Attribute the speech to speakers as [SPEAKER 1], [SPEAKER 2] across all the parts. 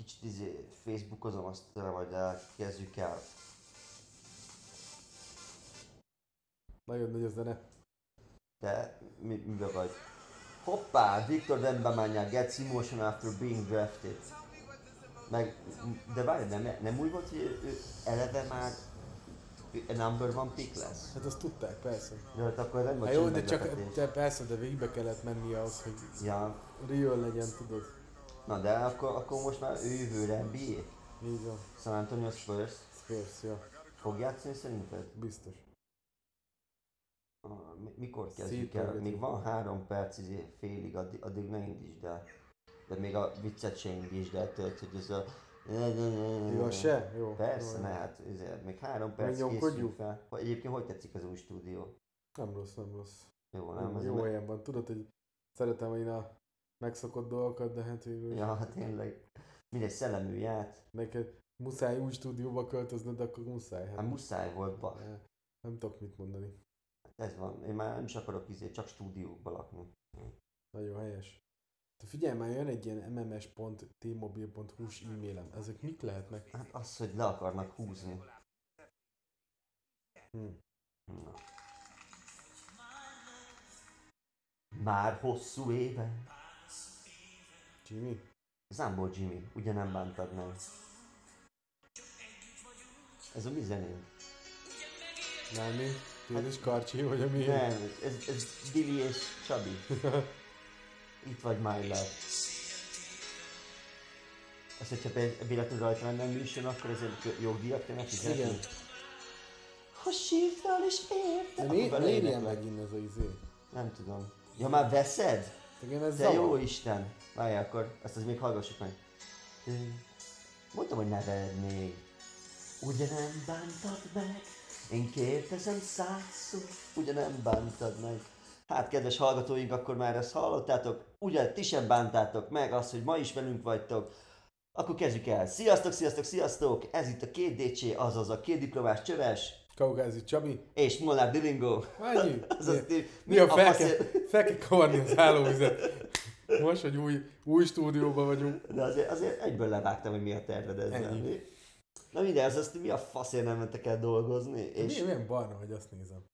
[SPEAKER 1] kicsit izé Facebookozom, azt majd elkezdjük el.
[SPEAKER 2] Nagyon nagy a zene.
[SPEAKER 1] Te mi, mibe vagy? Hoppá! Victor Wembanyama gets emotion after being drafted. Meg, de várj, nem, nem úgy volt, hogy ő, ő eleve már a number one pick lesz?
[SPEAKER 2] Hát azt tudták, persze.
[SPEAKER 1] De hát akkor nem volt
[SPEAKER 2] Hát jó, de csak de persze, de végbe kellett menni ahhoz, hogy
[SPEAKER 1] Ja,
[SPEAKER 2] real legyen, tudod.
[SPEAKER 1] Na de akkor, akkor most már ő jövőre NBA.
[SPEAKER 2] Így van.
[SPEAKER 1] San Antonio Spurs.
[SPEAKER 2] Spurs, ja.
[SPEAKER 1] Fog játszani szerinted?
[SPEAKER 2] Biztos.
[SPEAKER 1] Ah, mi- Mikor kezdjük el? Még van három perc izé, félig, addig, addig ne indítsd el. De még a viccet se indítsd el, tudod, hogy ez a...
[SPEAKER 2] Jó, se? Jó.
[SPEAKER 1] Persze,
[SPEAKER 2] jó,
[SPEAKER 1] ne,
[SPEAKER 2] jó.
[SPEAKER 1] hát ezért még három perc készül fel. Egyébként hogy tetszik az új stúdió?
[SPEAKER 2] Nem rossz, nem rossz.
[SPEAKER 1] Jó, nem? Az
[SPEAKER 2] jó helyen van. Tudod, hogy szeretem én a megszokott dolgokat, de hát végül is
[SPEAKER 1] Ja, hát tényleg. Mindegy, szellemű ját.
[SPEAKER 2] neked muszáj új stúdióba költöznöd, akkor muszáj. Hát,
[SPEAKER 1] Hát muszáj volt, ba.
[SPEAKER 2] Eh, nem tudok mit mondani.
[SPEAKER 1] Ez van. Én már nem is akarok izé, csak stúdiókba lakni.
[SPEAKER 2] Nagyon helyes. De figyelj már, jön egy ilyen mms.tmobil.hu-s e-mailem. Ezek mik lehetnek?
[SPEAKER 1] Hát az, hogy le akarnak húzni.
[SPEAKER 2] Hm.
[SPEAKER 1] Na. Már hosszú éve.
[SPEAKER 2] Jimmy?
[SPEAKER 1] Zambó Jimmy, ugye nem bántad meg. Ez a mi zenénk?
[SPEAKER 2] Mármint? Téd is Karcsi, vagy a mi?
[SPEAKER 1] Nem, ez, ez Dili és Csabi. Itt vagy My Love. Ez, hogyha véletlenül rajta lenne műsor, akkor ezért jogdíjat kellene fizetni?
[SPEAKER 2] Igen.
[SPEAKER 1] Ha sírtál és érted,
[SPEAKER 2] De mi, miért ilyen megint ez a izé?
[SPEAKER 1] Nem tudom. Ja, már veszed?
[SPEAKER 2] Igen, ez
[SPEAKER 1] Te jó Isten! Várj, akkor ezt az még hallgassuk meg. Mondtam, hogy ne vedd még. Ugye nem bántad meg? Én kérdezem százszor, ugye nem bántad meg? Hát, kedves hallgatóink, akkor már ezt hallottátok, ugye ti sem bántátok meg azt, hogy ma is velünk vagytok. Akkor kezdjük el. Sziasztok, sziasztok, sziasztok! Ez itt a két DC, azaz a két diplomás csöves,
[SPEAKER 2] Kaukázi Csabi.
[SPEAKER 1] és Molnár Dilingo.
[SPEAKER 2] Annyi.
[SPEAKER 1] Azaz, ti,
[SPEAKER 2] Mi a fel kell, fel kell kavarni az állóvizet. Most, hogy új, új stúdióban vagyunk.
[SPEAKER 1] De azért, azért egyből levágtam, hogy mi a terved ezzel.
[SPEAKER 2] Ennyi.
[SPEAKER 1] mi? Na mindegy, az azt mi a faszért nem mentek el dolgozni, és
[SPEAKER 2] És... Milyen barna, hogy azt nézem.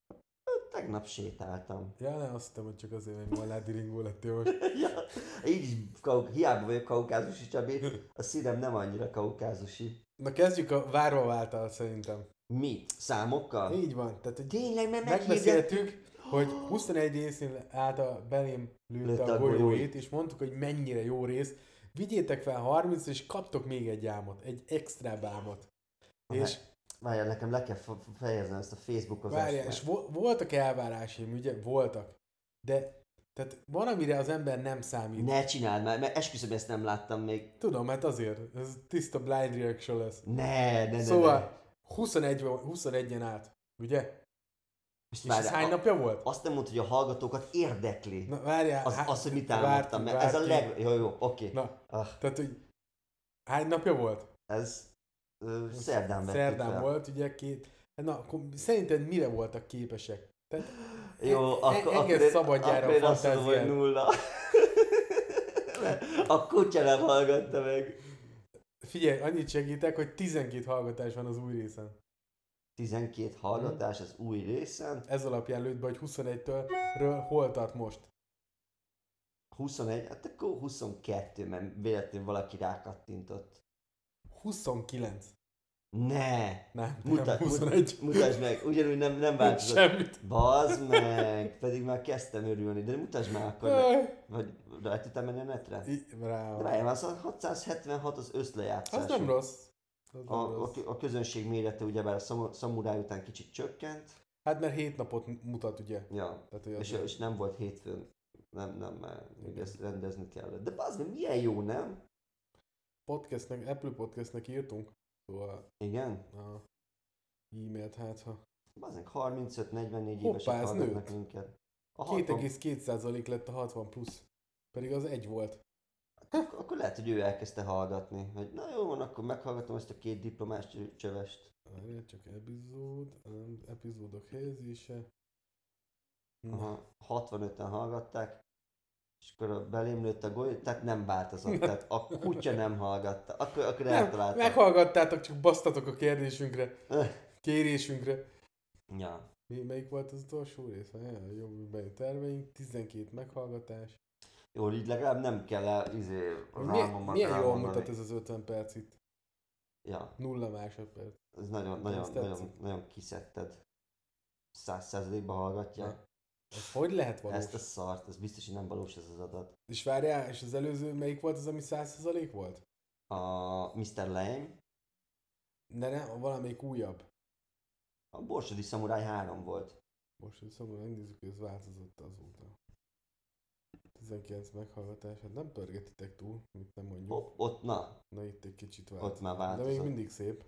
[SPEAKER 1] tegnap sétáltam.
[SPEAKER 2] Ja, nem, azt hittem, hogy csak azért, hogy Molnár Diringó lettél most.
[SPEAKER 1] ja, így is kau- hiába vagyok kaukázusi Csabi, a szívem nem annyira kaukázusi.
[SPEAKER 2] Na kezdjük a várva váltal szerintem.
[SPEAKER 1] Mi? Számokkal?
[SPEAKER 2] Így van. Tehát, hogy
[SPEAKER 1] Tényleg, mert
[SPEAKER 2] megbeszéltük, hogy 21 részén állt a belém lőtte
[SPEAKER 1] Lőtte
[SPEAKER 2] a
[SPEAKER 1] a
[SPEAKER 2] golyóit,
[SPEAKER 1] golyóit.
[SPEAKER 2] és mondtuk, hogy mennyire jó rész. Vigyétek fel 30 és kaptok még egy álmot, egy extra álmot.
[SPEAKER 1] Aha.
[SPEAKER 2] És
[SPEAKER 1] Várjál, nekem le kell fe- fejeznem ezt a Facebookozást.
[SPEAKER 2] várjál,
[SPEAKER 1] mert-
[SPEAKER 2] és vo- voltak elvárásaim, ugye? Voltak. De tehát van, amire az ember nem számít.
[SPEAKER 1] Ne csináld már, mert esküszöm, ezt nem láttam még.
[SPEAKER 2] Tudom, hát azért. Ez tiszta blind reaction lesz.
[SPEAKER 1] Ne, ne, ne,
[SPEAKER 2] Szóval 21, 21-en állt, ugye?
[SPEAKER 1] Most
[SPEAKER 2] És ez
[SPEAKER 1] várjál,
[SPEAKER 2] hány napja volt?
[SPEAKER 1] Azt nem mondta, hogy a hallgatókat érdekli.
[SPEAKER 2] Na várjál.
[SPEAKER 1] Az,
[SPEAKER 2] há-
[SPEAKER 1] az, hogy mit támadtam, mert ez a leg... Jó, jó, oké.
[SPEAKER 2] Na,
[SPEAKER 1] Ah,
[SPEAKER 2] tehát, hogy hány napja volt?
[SPEAKER 1] ez ö, szerdán
[SPEAKER 2] Szerdán
[SPEAKER 1] fel.
[SPEAKER 2] volt, ugye két... Na, akkor szerinted mire voltak képesek? Tehát
[SPEAKER 1] Jó,
[SPEAKER 2] en-
[SPEAKER 1] akkor,
[SPEAKER 2] engedd
[SPEAKER 1] akkor, én-
[SPEAKER 2] szabadjára
[SPEAKER 1] akkor én azt mondom, hogy nulla. a kutya nem hallgatta meg.
[SPEAKER 2] Figyelj, annyit segítek, hogy 12 hallgatás van az új részen.
[SPEAKER 1] 12 hallgatás az új részen.
[SPEAKER 2] Ez alapján lőtt be, hogy 21-től ről hol tart most.
[SPEAKER 1] 21, hát akkor 22, mert véletlenül valaki rákattintott.
[SPEAKER 2] 29.
[SPEAKER 1] Ne!
[SPEAKER 2] Nem,
[SPEAKER 1] Mutat,
[SPEAKER 2] nem 21.
[SPEAKER 1] Mutasd meg, ugyanúgy nem, nem változott.
[SPEAKER 2] Semmit.
[SPEAKER 1] Bazd meg! Pedig már kezdtem örülni, de mutasd már akkor. Meg. Vagy rá tudtam menni a netre?
[SPEAKER 2] I- Rá.
[SPEAKER 1] Várjál, az a 676 az összlejátszás.
[SPEAKER 2] Az nem rossz. Az nem
[SPEAKER 1] A, a,
[SPEAKER 2] rossz.
[SPEAKER 1] a közönség mérete ugyebár a szamu- szamuráj után kicsit csökkent.
[SPEAKER 2] Hát mert 7 napot mutat, ugye?
[SPEAKER 1] Ja.
[SPEAKER 2] Tehát,
[SPEAKER 1] És,
[SPEAKER 2] az
[SPEAKER 1] és nem volt hétfőn. Nem, nem, mert még ezt rendezni kellett. De bazd milyen jó, nem?
[SPEAKER 2] podcastnek, Apple podcastnek írtunk. Szóval
[SPEAKER 1] Igen?
[SPEAKER 2] a e-mailt, hát ha
[SPEAKER 1] meg, 35-44
[SPEAKER 2] Hoppá,
[SPEAKER 1] évesek
[SPEAKER 2] ez
[SPEAKER 1] hallgatnak minket. A 60,
[SPEAKER 2] 2,2% lett a 60 plusz. Pedig az egy volt.
[SPEAKER 1] akkor, akkor lehet, hogy ő elkezdte hallgatni. Hogy na jó van, akkor meghallgatom ezt a két diplomás csö- csövest.
[SPEAKER 2] Várjál, csak epizód, epizódok helyezése.
[SPEAKER 1] Aha, 65-en hallgatták. És akkor belém lőtt a golyó, tehát nem változott, tehát a kutya nem hallgatta, akkor, akkor
[SPEAKER 2] Nem,
[SPEAKER 1] eltaláltam.
[SPEAKER 2] meghallgattátok, csak basztatok a kérdésünkre, kérésünkre.
[SPEAKER 1] Ja.
[SPEAKER 2] Mi, melyik volt az utolsó rész? Ja, bejön terveink, 12 meghallgatás.
[SPEAKER 1] Jó, így legalább nem kell el, izé,
[SPEAKER 2] Milyen, milyen jól mutat ez az 50 perc itt?
[SPEAKER 1] Ja,
[SPEAKER 2] Nulla másodperc.
[SPEAKER 1] ez nagyon, nagyon, nagyon, nagyon kiszedted. Száz százalékban hallgatja.
[SPEAKER 2] Na, Ez hogy lehet valós?
[SPEAKER 1] Ezt a szart, ez biztos, hogy nem valós ez az adat.
[SPEAKER 2] És várjál, és az előző melyik volt az, ami 100% volt?
[SPEAKER 1] A Mr. Lame,
[SPEAKER 2] De ne, valamelyik újabb.
[SPEAKER 1] a Borsodi Szamuráj 3 volt.
[SPEAKER 2] Hogy szóval megnézzük, hogy ez változott azóta. 19 meghallgatás, hát nem pörgetitek túl, mit nem mondjuk.
[SPEAKER 1] O, ott, na,
[SPEAKER 2] Na itt egy kicsit változott.
[SPEAKER 1] már
[SPEAKER 2] De még
[SPEAKER 1] változott.
[SPEAKER 2] mindig szép.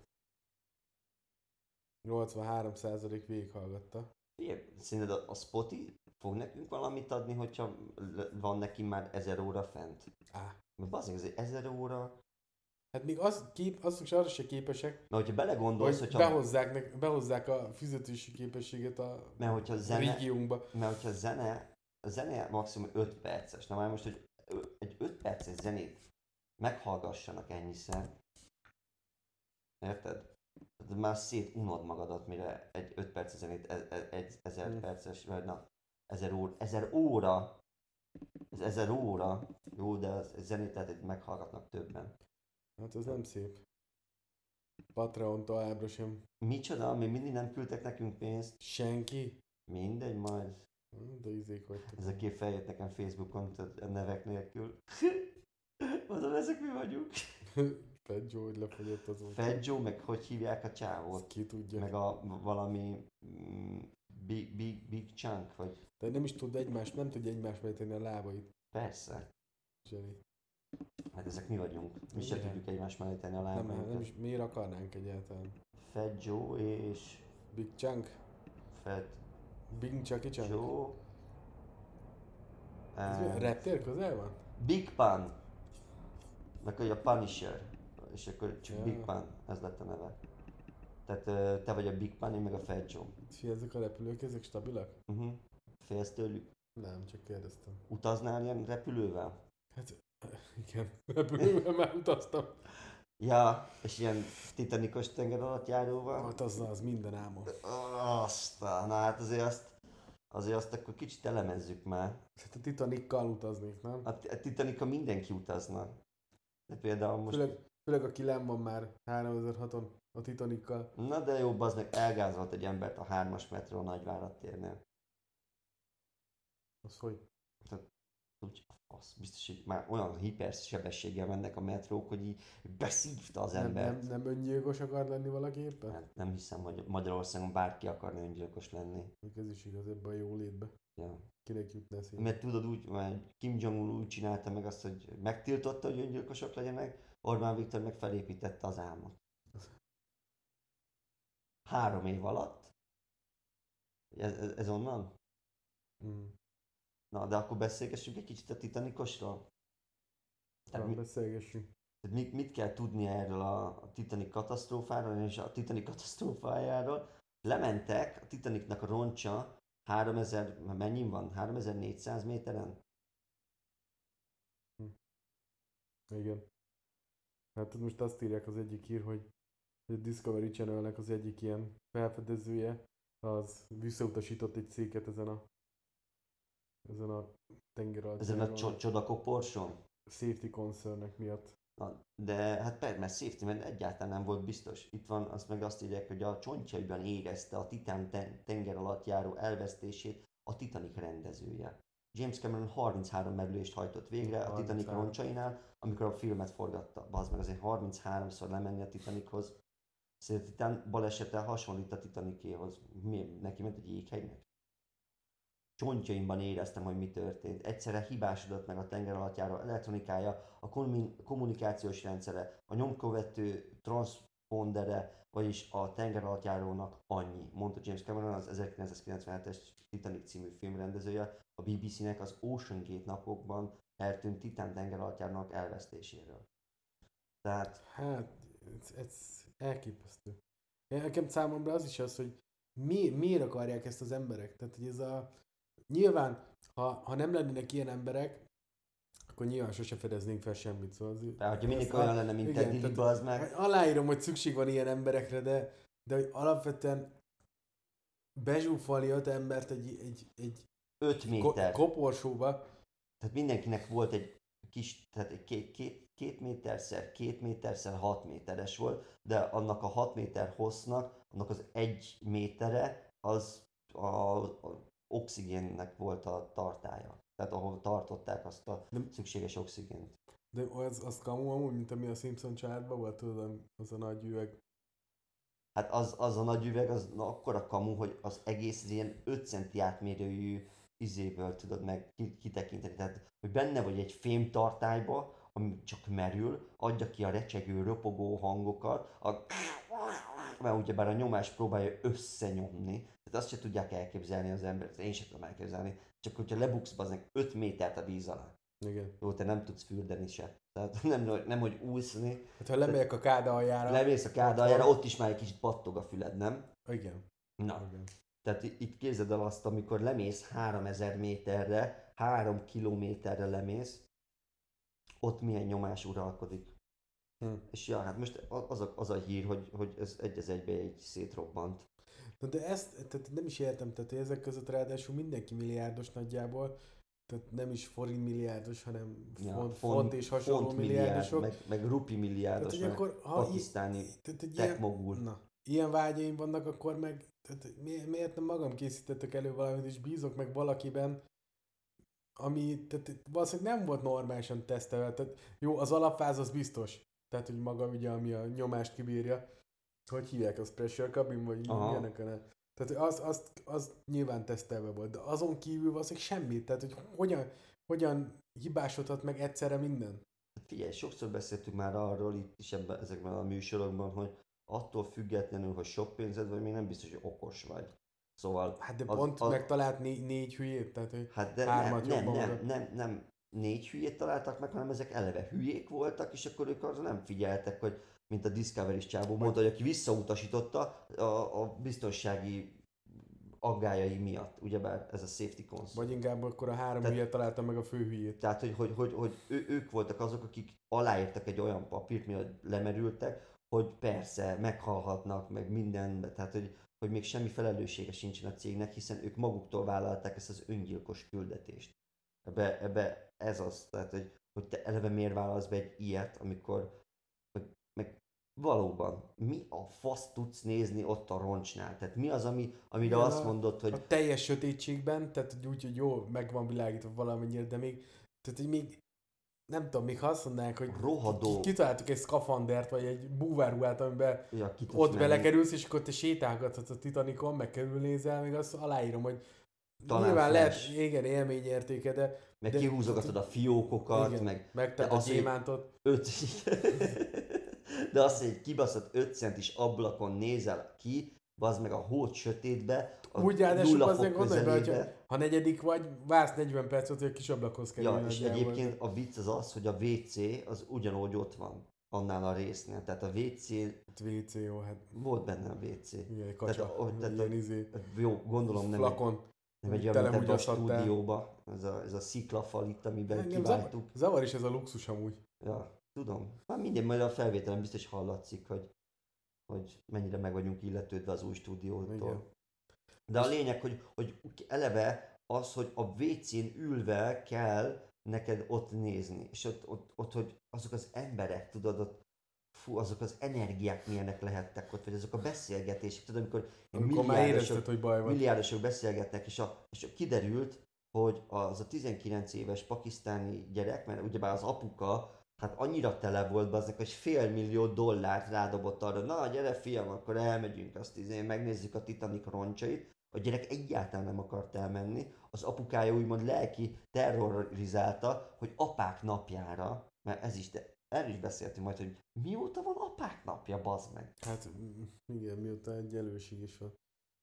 [SPEAKER 2] 83% végighallgatta.
[SPEAKER 1] Figyelj, szerinted a, a Spotify fog nekünk valamit adni, hogyha van neki már 1000 óra fent?
[SPEAKER 2] Á.
[SPEAKER 1] Mert bazdmeg, ez egy 1000 óra,
[SPEAKER 2] Hát még az, kép, azok se arra se képesek,
[SPEAKER 1] mert hogyha belegondolsz,
[SPEAKER 2] hogy
[SPEAKER 1] hogyha,
[SPEAKER 2] behozzák, nek, behozzák a fizetési képességet a
[SPEAKER 1] mert hogyha zene,
[SPEAKER 2] régiónkba.
[SPEAKER 1] mert hogyha zene, a zene maximum 5 perces, na már most, hogy egy 5 perces zenét meghallgassanak ennyiszer, érted? Tehát már szétunod magadat, mire egy 5 perces zenét, e- e- egy 1000
[SPEAKER 2] Hmm.
[SPEAKER 1] perces, vagy na, 1000 óra, 1000 óra, ez 1000 óra, jó, de az zenét lehet, hogy meghallgatnak többen.
[SPEAKER 2] Hát ez nem szép. Patreon továbbra sem.
[SPEAKER 1] Micsoda, még mindig nem küldtek nekünk pénzt?
[SPEAKER 2] Senki.
[SPEAKER 1] Mindegy, majd
[SPEAKER 2] De izék vagytok.
[SPEAKER 1] ez a kép feljött nekem Facebookon, a nevek nélkül. Mondom, ezek mi vagyunk?
[SPEAKER 2] Fed Joe, hogy lefogyott azóta.
[SPEAKER 1] Fat Joe, meg hogy hívják a csávót?
[SPEAKER 2] Ki tudja.
[SPEAKER 1] Meg a valami mm, big, big, big chunk, vagy
[SPEAKER 2] De nem is tud egymást, nem tudja egymás mellé tenni a lábait.
[SPEAKER 1] persze.
[SPEAKER 2] Zseni.
[SPEAKER 1] Hát ezek mi vagyunk. Mi sem
[SPEAKER 2] Igen.
[SPEAKER 1] tudjuk egymás mellé tenni a
[SPEAKER 2] Nem, nem, nem is, miért akarnánk egyáltalán?
[SPEAKER 1] Fat Joe és
[SPEAKER 2] Big Chunk?
[SPEAKER 1] Fat
[SPEAKER 2] Big Chucky Chunk?
[SPEAKER 1] Joe.
[SPEAKER 2] Ez
[SPEAKER 1] and
[SPEAKER 2] reptér közel van?
[SPEAKER 1] Big Pun. Meg hogy a Punisher. És akkor csak
[SPEAKER 2] Ja.
[SPEAKER 1] Big Pun, ez lett a neve. Tehát te vagy a Big Pun, én meg a Fat Joe.
[SPEAKER 2] Fia, ezek a repülők, ezek stabilak?
[SPEAKER 1] Uh-huh. Félsz tőlük?
[SPEAKER 2] Nem, csak kérdeztem.
[SPEAKER 1] Utaznál ilyen repülővel?
[SPEAKER 2] Hát, igen, repülővel már utaztam.
[SPEAKER 1] Ja, és ilyen titanikos tenger alatt járóval?
[SPEAKER 2] Hát az, az minden álmom.
[SPEAKER 1] Aztán, na hát azért azt, azért azt akkor kicsit elemezzük már.
[SPEAKER 2] Hát a Titanikkal utaznék, nem?
[SPEAKER 1] A, a Titanika mindenki utazna. De például most...
[SPEAKER 2] Főleg, főleg aki len van már 3006-on a Titanikkal.
[SPEAKER 1] Na de jobb, az meg elgázolt egy embert a hármas metró Nagyvárad térnél.
[SPEAKER 2] Az hogy?
[SPEAKER 1] Úgy, az biztos, hogy már olyan hipersebességgel mennek a metrók, hogy így beszívta az
[SPEAKER 2] Nem,
[SPEAKER 1] embert.
[SPEAKER 2] nem, nem öngyilkos akar lenni valaki éppen?
[SPEAKER 1] Hát nem hiszem, hogy Magyarországon bárki akarna öngyilkos lenni.
[SPEAKER 2] Ez is igaz ebben a jó létbe.
[SPEAKER 1] Ja.
[SPEAKER 2] Kinek jutna eszébe?
[SPEAKER 1] Mert tudod úgy, mert Kim Jong-un úgy csinálta meg azt, hogy megtiltotta, hogy öngyilkosok legyenek, Orbán Viktor meg felépítette az álmot. Három év alatt. Ez, ez, ez onnan?
[SPEAKER 2] Mm.
[SPEAKER 1] Na, de akkor beszélgessünk egy kicsit a Titanicosról. Tehát, mi,
[SPEAKER 2] Mi... Beszélgessünk.
[SPEAKER 1] tehát mit, mit kell tudni erről a, a Titanic katasztrófáról és a Titanic katasztrófájáról? Lementek, a Titanicnak a roncsa 3000, mennyi van? 3400 méteren?
[SPEAKER 2] Igen. Hát most azt írják az egyik hír, hogy a Discovery Channelnek az egyik ilyen felfedezője, az visszautasított egy széket ezen a ezen a tenger alatt
[SPEAKER 1] Ezen a csodakoporson?
[SPEAKER 2] safety concernnek miatt.
[SPEAKER 1] Na, de hát persze, mert safety, mert egyáltalán nem volt biztos. Itt van, azt meg azt írják, hogy a csontjaiban érezte a Titán ten- tenger alatt járó elvesztését a Titanic rendezője. James Cameron 33 merülést hajtott végre a Titanic
[SPEAKER 2] 33.
[SPEAKER 1] roncsainál, amikor a filmet forgatta. Bazd meg azért 33-szor lemenni a Titanichoz. Szerintem a Titán balesete hasonlít a Titanikéhoz. Mi, neki ment egy jéghegynek? Csontjaimban éreztem, hogy mi történt. Egyszerre hibásodott meg a tenger alatt járó elektronikája, a kommun- kommunikációs rendszere, a nyomkövető transpondere, vagyis a tenger alatt járónak annyi, mondta James Cameron, az 1997-es Titanic című filmrendezője a BBC-nek az Ocean Gate napokban eltűnt Titán tenger alatt járónak elvesztéséről. Tehát
[SPEAKER 2] Hát, ez, ez elképesztő. Nekem számomra az is az, hogy mi, miért akarják ezt az emberek? Tehát, hogy ez a... Nyilván, ha, ha nem lennének ilyen emberek, akkor nyilván sose fedeznénk fel semmit. Szóval az,
[SPEAKER 1] De hogyha mindig olyan lenne, mint
[SPEAKER 2] igen, tehát-
[SPEAKER 1] az meg.
[SPEAKER 2] Aláírom, hogy szükség van ilyen emberekre, de, de hogy alapvetően bezsúfolni öt embert egy, egy, egy
[SPEAKER 1] 5
[SPEAKER 2] ko-
[SPEAKER 1] méter.
[SPEAKER 2] koporsóba,
[SPEAKER 1] Tehát mindenkinek volt egy kis, tehát egy két, két, két méterszer, két méterszer, hat méteres volt, de annak a hat méter hossznak, annak az egy métere, az a, a oxigénnek volt a tartája. Tehát ahol tartották azt a
[SPEAKER 2] Nem-
[SPEAKER 1] szükséges oxigént.
[SPEAKER 2] de az, az kamu amúgy, mint ami a Simpson családban volt, tudod, az a nagy üveg.
[SPEAKER 1] Hát az, az a nagy üveg, az na, akkora kamu, hogy az egész ilyen 5 centi átmérőjű izéből tudod meg ki- kitekinteni. Tehát, hogy benne vagy egy fém tartályba, ami csak merül, adja ki a recsegő, ropogó hangokat, a mert ugyebár a nyomás próbálja összenyomni, tehát azt se tudják elképzelni az emberek, én sem tudom elképzelni, csak hogyha lebuksz bazeg 5 métert a víz alá.
[SPEAKER 2] Igen.
[SPEAKER 1] Jó, te nem tudsz fürdeni se. Tehát nem, nem hogy úszni,
[SPEAKER 2] Hát ha lemegyek a káda aljára...
[SPEAKER 1] lemész a kádaljára, ott is már egy kicsit pattog a füled, nem?
[SPEAKER 2] Igen.
[SPEAKER 1] Na,
[SPEAKER 2] Igen.
[SPEAKER 1] Tehát i- itt képzeld el azt, amikor lemész 3000 méterre, 3 kilométerre lemész, ott milyen nyomás uralkodik.
[SPEAKER 2] Hm.
[SPEAKER 1] És ja, hát most az a, az a hír, hogy, hogy ez egy az egybe egy szétrobbant.
[SPEAKER 2] Na de ezt tehát nem is értem, tehát ezek között ráadásul mindenki milliárdos nagyjából, tehát nem is forint milliárdos, hanem
[SPEAKER 1] Ja,
[SPEAKER 2] font, font, és hasonló
[SPEAKER 1] font
[SPEAKER 2] milliárdosok.
[SPEAKER 1] meg, meg rupi
[SPEAKER 2] tehát,
[SPEAKER 1] milliárdos,
[SPEAKER 2] hogy
[SPEAKER 1] meg
[SPEAKER 2] akkor, ha i-
[SPEAKER 1] pakisztáni
[SPEAKER 2] tehát, egy
[SPEAKER 1] tech
[SPEAKER 2] ilyen, na, ilyen vágyaim vannak, akkor meg tehát mi, miért nem magam készítettek elő valamit, és bízok meg valakiben, ami tehát valószínűleg nem volt normálisan tesztelve. Tehát jó, az alapfáz az biztos. Tehát, hogy maga ugye, ami a nyomást kibírja, hogy hívják, az pressure cabin, vagy
[SPEAKER 1] Aha.
[SPEAKER 2] milyenek a Tehát az, az, az nyilván tesztelve volt, de azon kívül valószínűleg semmit. Tehát, hogy hogyan, hogyan hibásodhat meg egyszerre minden.
[SPEAKER 1] Figyelj, sokszor beszéltünk már arról itt is ebben, ezekben a műsorokban, hogy attól függetlenül, hogy sok pénzed vagy, még nem biztos, hogy okos vagy. Szóval,
[SPEAKER 2] Hát de
[SPEAKER 1] Az-
[SPEAKER 2] pont
[SPEAKER 1] az-
[SPEAKER 2] megtalált né- négy hülyét, tehát hogy
[SPEAKER 1] hát de nem,
[SPEAKER 2] Hármat
[SPEAKER 1] nem, nem,
[SPEAKER 2] oda.
[SPEAKER 1] nem, nem, négy hülyét találtak meg, hanem ezek eleve hülyék voltak, és akkor ők arra nem figyeltek, hogy mint a Discovery-s csávó mondta, hogy aki visszautasította a, a biztonsági aggájai miatt, ugyebár ez a safety console.
[SPEAKER 2] Vagy inkább akkor a három
[SPEAKER 1] Tehát-
[SPEAKER 2] hülye találta meg a fő hülyét.
[SPEAKER 1] Tehát, hogy, hogy, hogy, hogy ő, ők voltak azok, akik aláírtak egy olyan papírt, mielőtt lemerültek, hogy persze, meghalhatnak, meg minden, tehát, hogy, hogy még semmi felelőssége sincsen a cégnek, hiszen ők maguktól vállalták ezt az öngyilkos küldetést. Ebbe, ebbe ez az, tehát, hogy, hogy te eleve miért vállalsz be egy ilyet, amikor meg, meg valóban, mi a fasz tudsz nézni ott a roncsnál? Tehát mi az, ami, amire
[SPEAKER 2] Igen,
[SPEAKER 1] azt mondod, hogy
[SPEAKER 2] A teljes sötétségben, tehát úgy, hogy jó, meg van világítva valamennyire, de még, tehát hogy még nem tudom, még ha azt mondanák, hogy
[SPEAKER 1] rohadó,
[SPEAKER 2] ki- kitaláltuk egy szkafandert, vagy egy búvárruhát, amiben
[SPEAKER 1] ja,
[SPEAKER 2] ott belekerülsz, és akkor te sétálgathatsz a Titanicon, meg körülnézel, még azt aláírom, hogy
[SPEAKER 1] Talán
[SPEAKER 2] nyilván lehet,
[SPEAKER 1] flash.
[SPEAKER 2] igen, élményértéke, de
[SPEAKER 1] meg
[SPEAKER 2] de-
[SPEAKER 1] kihúzogatod a fiókokat,
[SPEAKER 2] igen,
[SPEAKER 1] meg
[SPEAKER 2] megtett
[SPEAKER 1] de
[SPEAKER 2] a gyémántot.
[SPEAKER 1] öt... De azt, hogy egy kibaszott 5 centis ablakon nézel ki, az meg a hót sötétbe,
[SPEAKER 2] Úgy ráadásul azért gondolj be, hogyha ha negyedik vagy, vársz 40 percet, hogy a kis ablakhoz kerül.
[SPEAKER 1] Ja, és egyébként a vicc az az, hogy a WC az ugyanúgy ott van annál a résznél. Tehát a WC,
[SPEAKER 2] WC, jó, hát
[SPEAKER 1] volt benne a WC.
[SPEAKER 2] igen, kacsa,
[SPEAKER 1] Tehát, ahogy- tehát
[SPEAKER 2] ilyen izé,
[SPEAKER 1] Jó, gondolom nem egy,
[SPEAKER 2] flakon.
[SPEAKER 1] nem egy olyan, mint a stúdióba, ez a, ez a sziklafal itt, amiben
[SPEAKER 2] Engem
[SPEAKER 1] kiváltuk.
[SPEAKER 2] Zavar is ez a luxus amúgy.
[SPEAKER 1] Ja, tudom. Már mindegy, majd a felvételen biztos hallatszik, hogy, hogy mennyire meg vagyunk illetődve az új stúdiótól.
[SPEAKER 2] Igen.
[SPEAKER 1] De a lényeg, hogy, hogy eleve az, hogy a WC-n ülve kell neked ott nézni. És ott, ott, ott hogy azok az emberek, tudod, ott, fú, azok az energiák milyenek lehettek ott, vagy azok a beszélgetések, tudod, amikor
[SPEAKER 2] Amikor érezted, hogy baj van.
[SPEAKER 1] milliárdosok beszélgetnek, és, a, és kiderült, hogy az a 19 éves pakisztáni gyerek, mert ugyebár az apuka, hát annyira tele volt baznak, hogy fél millió dollárt rádobott arra, na gyere fiam, akkor elmegyünk, azt izé, megnézzük a Titanic roncsait. A gyerek egyáltalán nem akart elmenni, az apukája úgymond lelki terrorizálta, hogy apák napjára, mert ez is, de erről is beszéltünk majd, hogy mióta van apák napja, bazd meg.
[SPEAKER 2] Hát igen, mióta egy előség is van.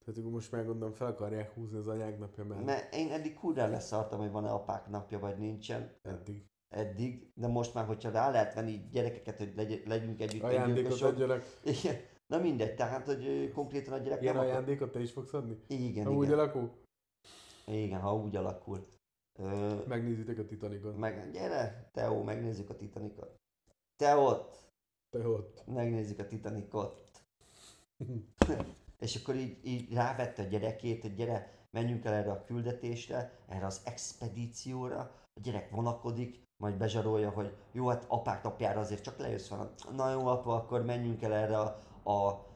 [SPEAKER 2] Tehát akkor most már gondolom fel akarják húzni az anyák napja mellett.
[SPEAKER 1] Mert én eddig kurva leszartam, hogy van-e apák napja, vagy nincsen.
[SPEAKER 2] Eddig.
[SPEAKER 1] eddig, de most már, hogyha rá lehet venni gyerekeket, hogy legy, legyünk együtt
[SPEAKER 2] Ajándékot adjanak.
[SPEAKER 1] Igen. Na mindegy, tehát, hogy konkrétan a gyerek
[SPEAKER 2] Ilyen
[SPEAKER 1] nem
[SPEAKER 2] ajándékot te is fogsz adni?
[SPEAKER 1] Igen,
[SPEAKER 2] Ha úgy
[SPEAKER 1] igen.
[SPEAKER 2] alakul?
[SPEAKER 1] igen, ha úgy alakul. Ö,
[SPEAKER 2] Megnézitek a Titanicot.
[SPEAKER 1] meg, gyere, Teó, megnézzük a Titanicot. Te ott,
[SPEAKER 2] Te ott.
[SPEAKER 1] megnézzük a Titanicot. És akkor így, így rávette a gyerekét, hogy gyere, menjünk el erre a küldetésre, erre az expedícióra. A gyerek vonakodik, majd bezsarolja, hogy jó, hát apák napjára azért csak lejössz van. Na jó, apa, akkor menjünk el erre a, a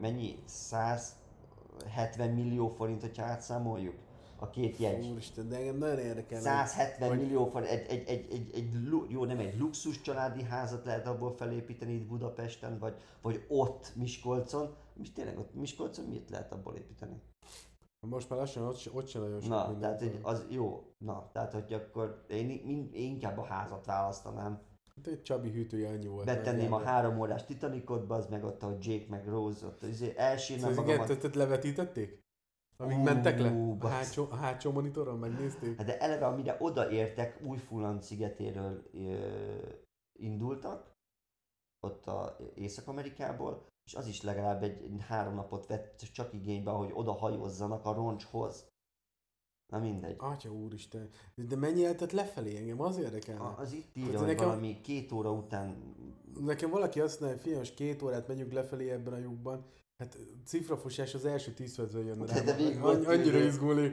[SPEAKER 1] mennyi? 170 millió forint, hogyha átszámoljuk? A két jegy.
[SPEAKER 2] Úristen, de engem nagyon érdekel.
[SPEAKER 1] 170
[SPEAKER 2] hogy-
[SPEAKER 1] millió forint, egy, egy, egy, egy, egy, jó, nem egy luxus családi házat lehet abból felépíteni itt Budapesten, vagy, vagy ott Miskolcon. És tényleg ott Miskolcon mit lehet abból építeni?
[SPEAKER 2] Most már lassan ott, ott sem nagyon sok
[SPEAKER 1] Na, tehát hogy az jó. Na, tehát hogy akkor én, én inkább a házat választanám.
[SPEAKER 2] Hát egy Csabi hűtője annyi volt.
[SPEAKER 1] Betenném a három órás Titanicot, az meg ott, ahogy Jake meg Rose ott izé, elsírnám
[SPEAKER 2] Szóval
[SPEAKER 1] magamat.
[SPEAKER 2] igen, tehát levetítették? Amíg
[SPEAKER 1] Ú,
[SPEAKER 2] mentek le? A hátsó, a hátsó monitoron megnézték?
[SPEAKER 1] Hát de eleve, amire odaértek, Új-Fuland szigetéről ö, indultak, ott a Észak-Amerikából, és az is legalább egy, egy három napot vett csak igénybe, hogy oda hajózzanak a roncshoz. Na mindegy.
[SPEAKER 2] Atya úristen. De mennyi eltett lefelé? Engem az érdekel.
[SPEAKER 1] Az itt írja, hogy
[SPEAKER 2] nekem-
[SPEAKER 1] valami két óra után
[SPEAKER 2] Nekem valaki azt mondja, hogy fiam, két órát megyünk lefelé ebben a lyukban. Hát cifrafosás az első tíz percben jönne
[SPEAKER 1] De-
[SPEAKER 2] rám.
[SPEAKER 1] de volt
[SPEAKER 2] Annyira
[SPEAKER 1] izé.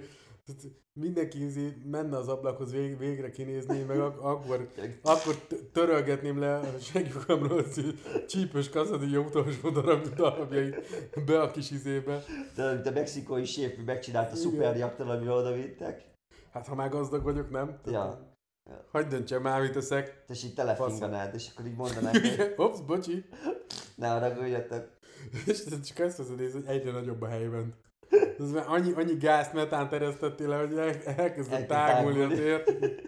[SPEAKER 2] Mindenki izé menne az ablakhoz vég, végre kinézni, meg ak- akkor, akkor törölgetném le a segjukamról az csípős kaszadíja utolsó darab darabjait be a kis izébe.
[SPEAKER 1] de, de a mexikói séf megcsinálta szuperjaktal, amire oda vittek.
[SPEAKER 2] Hát ha már gazdag vagyok, nem?
[SPEAKER 1] Ja.
[SPEAKER 2] Hagyd döntsem már, mit teszek.
[SPEAKER 1] És így telefinganád, és akkor így mondanák,
[SPEAKER 2] Ops, bocsi.
[SPEAKER 1] ne haragudjatok.
[SPEAKER 2] És csak azt észre, hogy egyre nagyobb a helyben. Ez már annyi, annyi gázt metán teresztettél le, hogy el, elkezdett
[SPEAKER 1] Elkezd
[SPEAKER 2] tágulni a tér.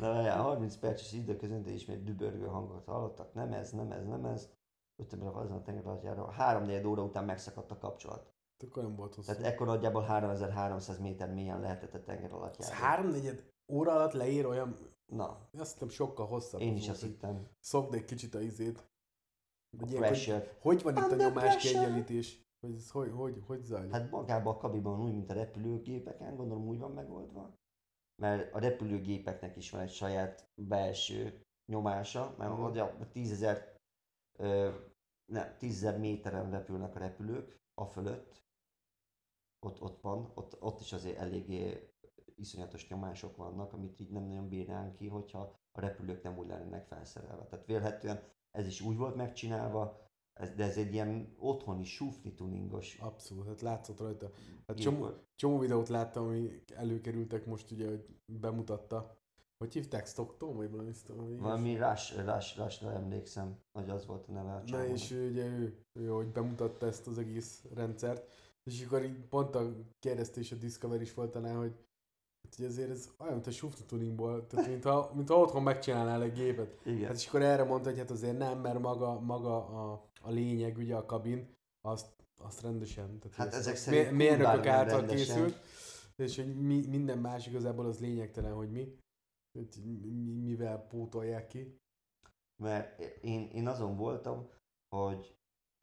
[SPEAKER 1] Na várjál, 30 perces időközönte ismét dübörgő hangot hallottak. Nem ez, nem ez, nem ez. Ötömre azon a tengeralattjáról. Három óra után megszakadt a kapcsolat.
[SPEAKER 2] Akkor nem volt hosszú.
[SPEAKER 1] Tehát ekkor nagyjából 3300 méter mélyen lehetett a tenger alatt
[SPEAKER 2] Ez
[SPEAKER 1] járni.
[SPEAKER 2] háromnegyed óra alatt leír olyan,
[SPEAKER 1] Na,
[SPEAKER 2] azt hiszem sokkal hosszabb.
[SPEAKER 1] én is azt hittem.
[SPEAKER 2] Szokd egy kicsit a izét.
[SPEAKER 1] A
[SPEAKER 2] Hogy, hogy van itt a nyomás kiegyenlítés? Hogy ez hogy, hogy, hogy zajlik?
[SPEAKER 1] Hát magában a kabiban úgy, mint a repülőgépeken, gondolom úgy van megoldva. Mert a repülőgépeknek is van egy saját belső nyomása, mert ugye a 10.000 ö, ne, 10.000 méteren repülnek a repülők, a fölött, ott, ott van, ott, ott is azért eléggé iszonyatos nyomások vannak, amit így nem nagyon bírnánk ki, hogyha a repülők nem úgy lennének felszerelve. Tehát vélhetően ez is úgy volt megcsinálva, ez, de ez egy ilyen otthoni sufni tuningos
[SPEAKER 2] Abszolút, hát látszott rajta. Hát csomó, csomó videót láttam, ami előkerültek most ugye, hogy bemutatta. Hogy hívták? Stockton? Vagy valami, valami
[SPEAKER 1] Valami Rush, Rush, Rushra emlékszem, hogy az volt a neve a
[SPEAKER 2] Na és ugye ő, ő, hogy bemutatta ezt az egész rendszert, és akkor így pont a kérdeztés a Discovery is volt talán, hogy, hát, hogy azért ez olyan, mint a Shufta tuningból, tehát mintha, mintha otthon megcsinálnál egy gépet.
[SPEAKER 1] Igen.
[SPEAKER 2] Hát és akkor erre mondta, hogy hát azért nem, mert maga, maga a, a lényeg, ugye a kabin, azt, azt rendesen. Tehát
[SPEAKER 1] Hát
[SPEAKER 2] ez-
[SPEAKER 1] ezek szerint
[SPEAKER 2] mér- mérnökök által
[SPEAKER 1] rendesen.
[SPEAKER 2] készült, és hogy mi, minden más igazából az lényegtelen, hogy mi, hogy mi, mivel pótolják ki.
[SPEAKER 1] Mert én, én azon voltam, hogy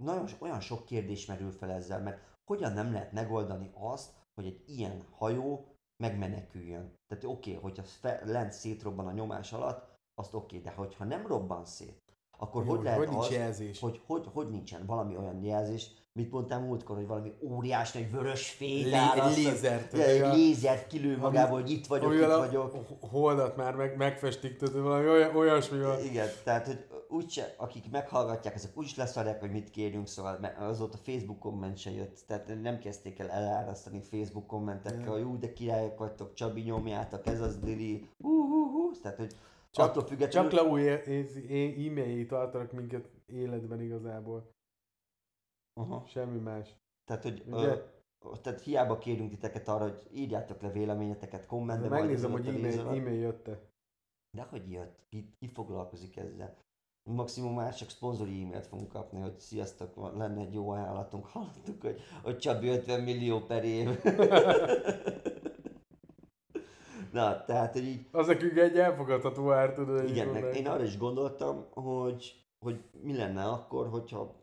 [SPEAKER 1] nagyon olyan sok kérdés merül fel ezzel, mert hogyan nem lehet megoldani azt, hogy egy ilyen hajó megmeneküljön. Tehát oké, okay, hogyha fe, lent szétrobban a nyomás alatt, azt oké, okay, de hogyha nem robban szét, akkor
[SPEAKER 2] Jó,
[SPEAKER 1] hogy lehet
[SPEAKER 2] hogy nincs
[SPEAKER 1] az,
[SPEAKER 2] jelzés.
[SPEAKER 1] hogy, hogy, hogy nincsen valami olyan jelzés, mit mondtam múltkor, hogy valami óriás nagy vörös fény áll,
[SPEAKER 2] lézert,
[SPEAKER 1] egy lézert kilő magából, hogy itt vagyok, itt
[SPEAKER 2] a
[SPEAKER 1] vagyok.
[SPEAKER 2] holdat már meg, megfestik, tehát valami olyan, olyasmi van.
[SPEAKER 1] Igen, tehát, hogy úgyse, akik meghallgatják, azok úgyis leszarják, hogy mit kérjünk, szóval azóta Facebook komment se jött, tehát nem kezdték el elárasztani Facebook kommentekkel, hogy ú, de királyok vagytok, Csabi nyomjátok, ez az Lili, hú, hú, hú, tehát, hogy
[SPEAKER 2] Csak-
[SPEAKER 1] attól függetlenül...
[SPEAKER 2] Csak Lau e-mailjét tartanak minket életben igazából.
[SPEAKER 1] Aha.
[SPEAKER 2] Semmi más.
[SPEAKER 1] Tehát, hogy
[SPEAKER 2] Ugye?
[SPEAKER 1] ö, tehát hiába kérünk titeket arra, hogy írjátok le véleményeteket kommentbe.
[SPEAKER 2] megnézem, hogy e-mail, e-mail jött-e.
[SPEAKER 1] De hogy jött? Ki, ki foglalkozik ezzel? Maximum már csak szponzori e-mailt fogunk kapni, hogy sziasztok, lenne egy jó ajánlatunk. Hallottuk, hogy, hogy Csabi 50 millió per év. Na, tehát, hogy így,
[SPEAKER 2] Az nekünk egy elfogadható ár, tudod.
[SPEAKER 1] igen,
[SPEAKER 2] így
[SPEAKER 1] meg én arra is gondoltam, hogy, hogy mi lenne akkor, hogyha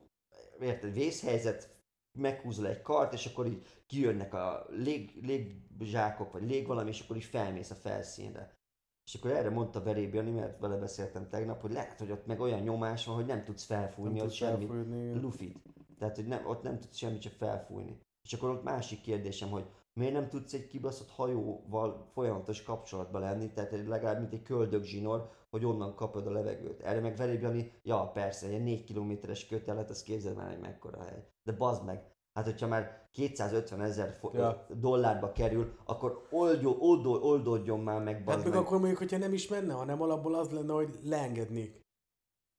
[SPEAKER 1] érted, vészhelyzet, meghúzol egy kart, és akkor így kijönnek a lég, lég zsákok, vagy lég valami, és akkor is felmész a felszínre. És akkor erre mondta Veréb Jani, mert vele beszéltem tegnap, hogy lehet, hogy ott meg olyan nyomás van, hogy nem tudsz felfújni
[SPEAKER 2] Nem
[SPEAKER 1] ott
[SPEAKER 2] igen.
[SPEAKER 1] lufit. Tehát, hogy nem, ott nem tudsz semmit sem felfújni. És akkor ott másik kérdésem, hogy miért nem tudsz egy kibaszott hajóval folyamatos kapcsolatban lenni, tehát egy- legalább mint egy köldögzsinór, hogy onnan kapod a levegőt. Erre meg Veréb Jani, ja persze, egy 4 kilométeres kötelet, az képzeld már, hogy mekkora hely. De bazd meg, hát hogyha már 250 ezer fo-
[SPEAKER 2] Ja.
[SPEAKER 1] dollárba kerül, akkor oldjo, oldol, oldódjon már meg,
[SPEAKER 2] Hát meg
[SPEAKER 1] meg.
[SPEAKER 2] akkor mondjuk, hogyha nem is menne, hanem alapból az lenne, hogy leengednék.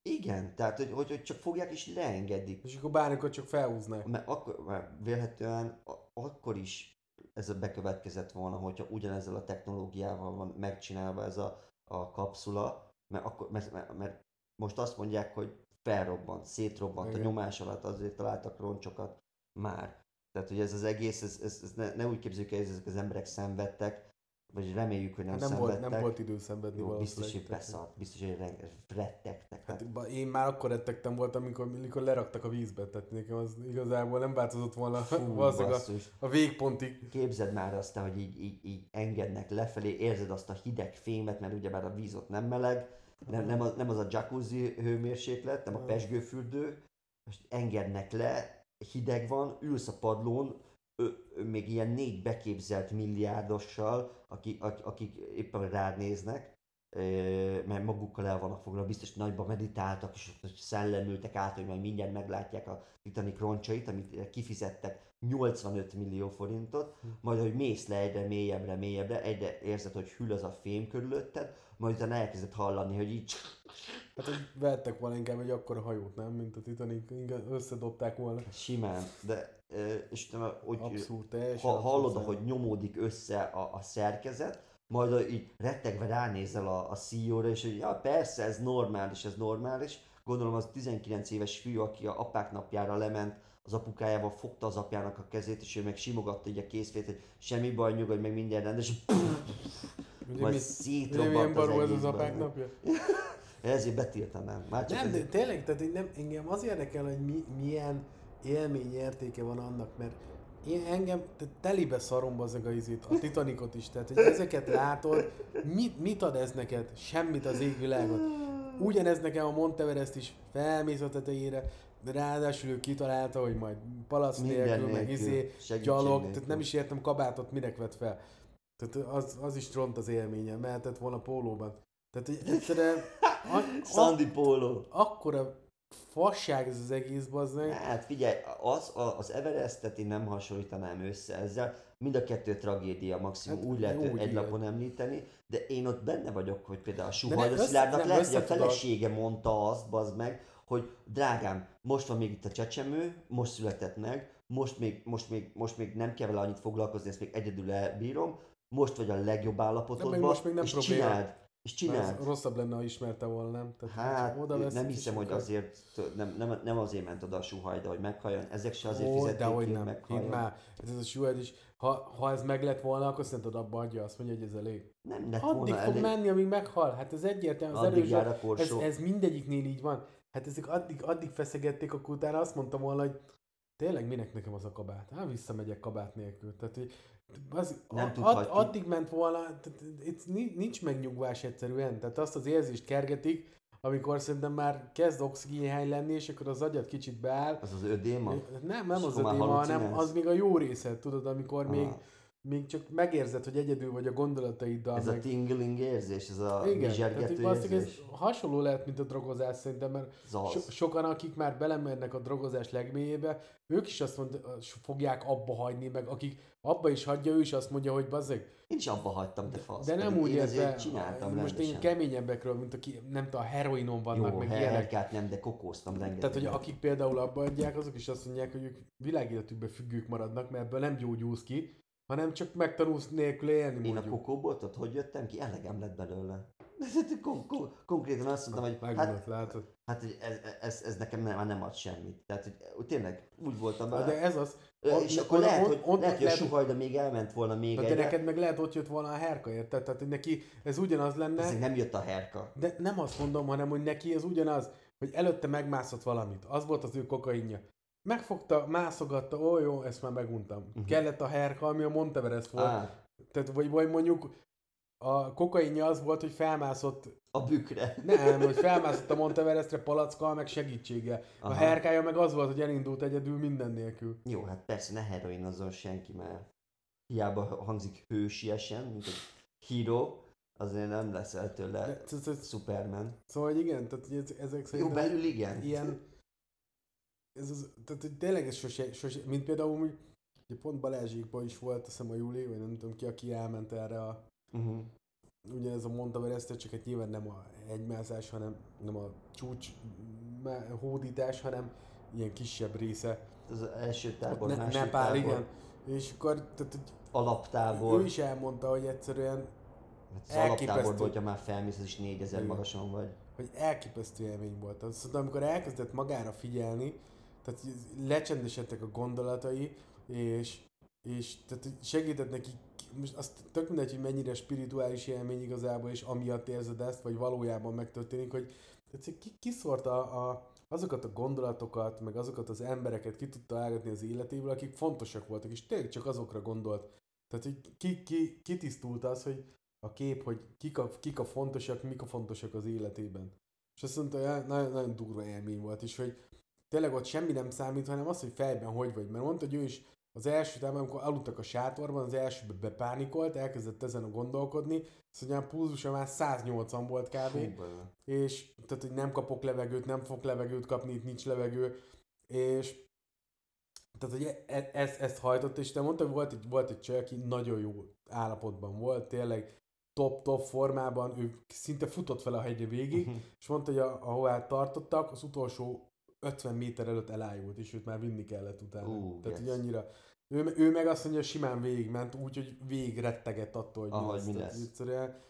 [SPEAKER 1] Igen, tehát hogy, hogy, hogy csak fogják és leengedik.
[SPEAKER 2] És akkor bármikor csak felhúznák.
[SPEAKER 1] Mert akkor, mert vélhetően akkor is ez a bekövetkezett volna, hogyha ugyanezzel a technológiával van megcsinálva ez a, a kapszula, mert, akkor, mert, mert, mert most azt mondják, hogy felrobbant, szétrobbant
[SPEAKER 2] Igen.
[SPEAKER 1] a nyomás alatt, azért találtak roncsokat már. Tehát, hogy ez az egész, ez, ez, ez ne, ne úgy képzeljük el, hogy ezek az emberek szenvedtek, vagy reméljük, hogy nem,
[SPEAKER 2] Hát nem, volt, nem volt idő szenvedni
[SPEAKER 1] Jó, biztos, hogy beszart, biztos, hogy rettegtek.
[SPEAKER 2] Hát én már akkor rettegtem voltam, amikor, amikor leraktak a vízbe, tehát nekem az igazából nem változott volna
[SPEAKER 1] fú,
[SPEAKER 2] valószínűleg a, a végpontig.
[SPEAKER 1] Képzeld már azt, hogy így, így, így engednek lefelé, érzed azt a hideg fémet, mert ugyebár a víz ott nem meleg, nem, nem, az, nem az a jacuzzi hőmérséklet, nem a pesgőfürdő, most engednek le, hideg van, ülsz a padlón, ö, ö, még ilyen négy beképzelt milliárdossal, akik, akik, éppen rád néznek, mert magukkal el vannak foglalva, biztos nagyban meditáltak, és szellemültek át, hogy majd mindjárt meglátják a Titanic roncsait, amit kifizettek 85 millió forintot, majd hogy mész le egyre mélyebbre, mélyebbre, egyre érzed, hogy hűl az a fém körülötted, majd utána elkezded hallani, hogy így
[SPEAKER 2] Hát, hogy vettek volna inkább egy akkora hajót, nem? Mint a Titanic, inkább összedobták volna.
[SPEAKER 1] simán, de és hogy
[SPEAKER 2] Abszolút, teljesen
[SPEAKER 1] ha, hallod, hogy nyomódik össze a, a szerkezet, majd így rettegve ránézel a, a CEO-ra, és hogy ja, persze, ez normális, ez normális. Gondolom az 19 éves fiú, aki a apák napjára lement, az apukájával fogta az apjának a kezét, és ő meg simogatta így a készfét, hogy semmi baj, nyugodj, meg minden rendes, és
[SPEAKER 2] Ugye,
[SPEAKER 1] majd
[SPEAKER 2] mi,
[SPEAKER 1] szétrobbant az
[SPEAKER 2] ez az apák napja?
[SPEAKER 1] Ezért betiltanám. Már csak
[SPEAKER 2] Nem, de
[SPEAKER 1] ezért.
[SPEAKER 2] tényleg, tehát nem, engem az érdekel, hogy mi, milyen élmény értéke van annak, mert én engem telibe szarom az a izét, a Titanicot is, tehát hogy ezeket látod, mit, mit ad ez neked? Semmit az égvilágot. Ugyanez nekem a Monteverest is felmész a tetejére, de ráadásul ő kitalálta, hogy majd palac
[SPEAKER 1] Minden
[SPEAKER 2] nélkül, meg
[SPEAKER 1] nélkül,
[SPEAKER 2] izé, gyalog,
[SPEAKER 1] nélkül.
[SPEAKER 2] tehát nem is értem kabátot minek vett fel. Tehát az, az is ront az élményen, mehetett volna pólóban. Tehát egyszerűen
[SPEAKER 1] Sandy Polo.
[SPEAKER 2] akkora fasság ez az egész, bazd meg.
[SPEAKER 1] Hát figyelj, az, a- az Everestet én nem hasonlítanám össze ezzel. Mind a kettő tragédia, maximum
[SPEAKER 2] Hát
[SPEAKER 1] úgy lehet
[SPEAKER 2] úgy,
[SPEAKER 1] egy lapon említeni, de én ott benne vagyok, hogy például a
[SPEAKER 2] össze-
[SPEAKER 1] Szilárdnak lehet, hogy a felesége mondta azt, bazd meg, hogy drágám, most van még itt a csecsemő, most született meg, most még, most még, most még nem kell vele annyit foglalkozni, ezt még egyedül elbírom, most vagy a legjobb állapotodban,
[SPEAKER 2] most még nem
[SPEAKER 1] és
[SPEAKER 2] probléma.
[SPEAKER 1] csináld, és
[SPEAKER 2] Mert
[SPEAKER 1] csináld.
[SPEAKER 2] az rosszabb lenne, ha ismerte volna, nem? Tehát,
[SPEAKER 1] Hát,
[SPEAKER 2] oda
[SPEAKER 1] nem hiszem, hogy azért, nem, nem, nem azért ment oda a suhajda, hogy meghalljon. Ezek se azért
[SPEAKER 2] Ó,
[SPEAKER 1] fizették
[SPEAKER 2] de hogy nem.
[SPEAKER 1] Meghalljon.
[SPEAKER 2] már, ez az a suhed is. Ha, ha ez meg lett volna, akkor szerinted abba adja, azt mondja, hogy ez elég.
[SPEAKER 1] Nem lett
[SPEAKER 2] Addig
[SPEAKER 1] volna
[SPEAKER 2] fog
[SPEAKER 1] elég.
[SPEAKER 2] menni, amíg meghal. Hát ez egyértelmű, az erős, ez, ez mindegyiknél így van. Hát ezek addig, addig feszegették, akkor utána azt mondtam volna, hogy tényleg minek nekem az a kabát? Hát visszamegyek kabát nélkül. Tehát, hogy az,
[SPEAKER 1] Nem
[SPEAKER 2] ad, addig ment volna, tehát itt ni- nincs megnyugvás egyszerűen. Tehát azt az érzést kergetik, amikor szerintem már kezd oxigénhány lenni, és akkor az agyad kicsit beáll.
[SPEAKER 1] Az az ödéma?
[SPEAKER 2] Nem, nem
[SPEAKER 1] És
[SPEAKER 2] az ödéma, hanem az még a jó része, tudod, amikor
[SPEAKER 1] Ah,
[SPEAKER 2] még csak megérzed, hogy egyedül vagy a gondolataiddal.
[SPEAKER 1] Ez
[SPEAKER 2] meg...
[SPEAKER 1] a tingling érzés, ez a
[SPEAKER 2] Igen, tehát
[SPEAKER 1] mizsergető
[SPEAKER 2] így valószínűleg ez
[SPEAKER 1] érzés.
[SPEAKER 2] hasonló lehet, mint a drogozás szerintem, mert so- sokan, akik már belemennek a drogozás legmélyébe, ők is azt mond, fogják abba hagyni, meg akik abba is hagyja, ő is azt mondja, hogy bazzeg.
[SPEAKER 1] Én is abba hagytam, de fasz.
[SPEAKER 2] De nem úgy
[SPEAKER 1] én
[SPEAKER 2] érte,
[SPEAKER 1] csináltam
[SPEAKER 2] most én keményebbekről, mint aki, nem tudom, a heroinon vannak,
[SPEAKER 1] Jó,
[SPEAKER 2] meg ilyenek.
[SPEAKER 1] nem, de kokóztam rengeteg.
[SPEAKER 2] Tehát, hogy akik például abba adják, azok is azt mondják, hogy ők világéletükben függők maradnak, mert ebből nem gyógyulsz ki, hanem csak megtanulsz nélkül élni,
[SPEAKER 1] Én a
[SPEAKER 2] mondjuk.
[SPEAKER 1] kokóból, tudod, hogy jöttem ki? Elegem lett belőle. Kon- kon- konkrétan azt mondtam, hogy hát,
[SPEAKER 2] látod.
[SPEAKER 1] hát ez, ez, ez, nekem nem, már nem ad semmit. Tehát, hogy tényleg úgy voltam vele.
[SPEAKER 2] de ez az,
[SPEAKER 1] és akkor
[SPEAKER 2] on-
[SPEAKER 1] lehet, hogy,
[SPEAKER 2] on-
[SPEAKER 1] lehet, hogy a suhajda még elment volna még
[SPEAKER 2] Na, de neked meg lehet ott jött volna a herka, érted? Tehát, hogy neki ez ugyanaz lenne,
[SPEAKER 1] Ezek nem jött a herka.
[SPEAKER 2] de nem azt mondom, hanem, hogy neki ez ugyanaz, hogy előtte megmászott valamit. Az volt az ő kokainja. Megfogta, mászogatta, ó jó, ezt már meguntam. Uh-huh. Kellett a herka, ami a Monteverest volt.
[SPEAKER 1] Á,
[SPEAKER 2] Tehát, vagy, vagy mondjuk a kokainja az volt, hogy felmászott,
[SPEAKER 1] A bükre.
[SPEAKER 2] nem, hogy felmászott a Monteverestre palackkal, meg segítséggel. A
[SPEAKER 1] Aha.
[SPEAKER 2] herkája meg az volt, hogy elindult egyedül minden nélkül.
[SPEAKER 1] Jó, hát persze ne heroinozzon senki, mert hiába hangzik hősiesen, mint egy híró, azért nem leszel tőle
[SPEAKER 2] De,
[SPEAKER 1] Superman.
[SPEAKER 2] Szóval, hogy igen, tehát ezek
[SPEAKER 1] Jó,
[SPEAKER 2] szerintem
[SPEAKER 1] belül igen.
[SPEAKER 2] ilyen, ez az, tehát hogy tényleg ez sose, sose, mint például úgy, ugye pont Balázsékban is volt, azt hiszem a Júli, vagy nem tudom ki, aki elment erre a,
[SPEAKER 1] Uh-huh.
[SPEAKER 2] ugyanez a Monteverest, csak hát nyilván nem a egymászás, hanem nem a csúcs hódítás, hanem ilyen kisebb része.
[SPEAKER 1] Az első tábor,
[SPEAKER 2] ne,
[SPEAKER 1] másik
[SPEAKER 2] Nepál,
[SPEAKER 1] tábor,
[SPEAKER 2] igen. És akkor tehát, hogy
[SPEAKER 1] alaptábor.
[SPEAKER 2] ő is elmondta, hogy egyszerűen
[SPEAKER 1] Hát az alaptáborban, hogyha már felmész, az is 4000
[SPEAKER 2] Igen.
[SPEAKER 1] magason vagy.
[SPEAKER 2] hogy elképesztő élmény volt. Az, szóval amikor elkezdett magára figyelni, tehát lecsendesedtek a gondolatai, és, és tehát segített neki, most azt tök mindegy, hogy mennyire spirituális élmény igazából, és amiatt érzed ezt, vagy valójában megtörténik, hogy tehát ki, kiszórta a, azokat a gondolatokat, meg azokat az embereket ki tudta állgatni az életéből, akik fontosak voltak, és tényleg csak azokra gondolt. Tehát, hogy ki, ki, kitisztult az, hogy a kép, hogy kik a, kik a fontosak, mik a fontosak az életében. És azt mondta, hogy nagyon, nagyon durva élmény volt, és hogy tényleg ott semmi nem számít, hanem az, hogy fejben hogy vagy. Mert mondta, hogy ő is az első távban, amikor aludtak a sátorban, az elsőben bepánikolt, elkezdett ezen a gondolkodni, szóval a pulzusa már 180 volt kb. És tehát, hogy nem kapok levegőt, nem fog levegőt kapni, itt nincs levegő, és tehát, hogy e- e- ezt, ezt hajtott, és te mondtad, hogy volt egy, volt egy csaj, aki nagyon jó állapotban volt, tényleg top-top formában, ő szinte futott fel a hegye végig,
[SPEAKER 1] Mhm.
[SPEAKER 2] és mondta, hogy a, ahová tartottak, az utolsó 50 méter előtt elájult, és őt már vinni kellett utána.
[SPEAKER 1] Ú,
[SPEAKER 2] Tehát, hogy
[SPEAKER 1] geci.
[SPEAKER 2] annyira... Ő, ő meg azt mondja, simán végigment, úgy, hogy végig rettegett attól, hogy
[SPEAKER 1] Ahogy mi lesz.
[SPEAKER 2] Egyszerűen,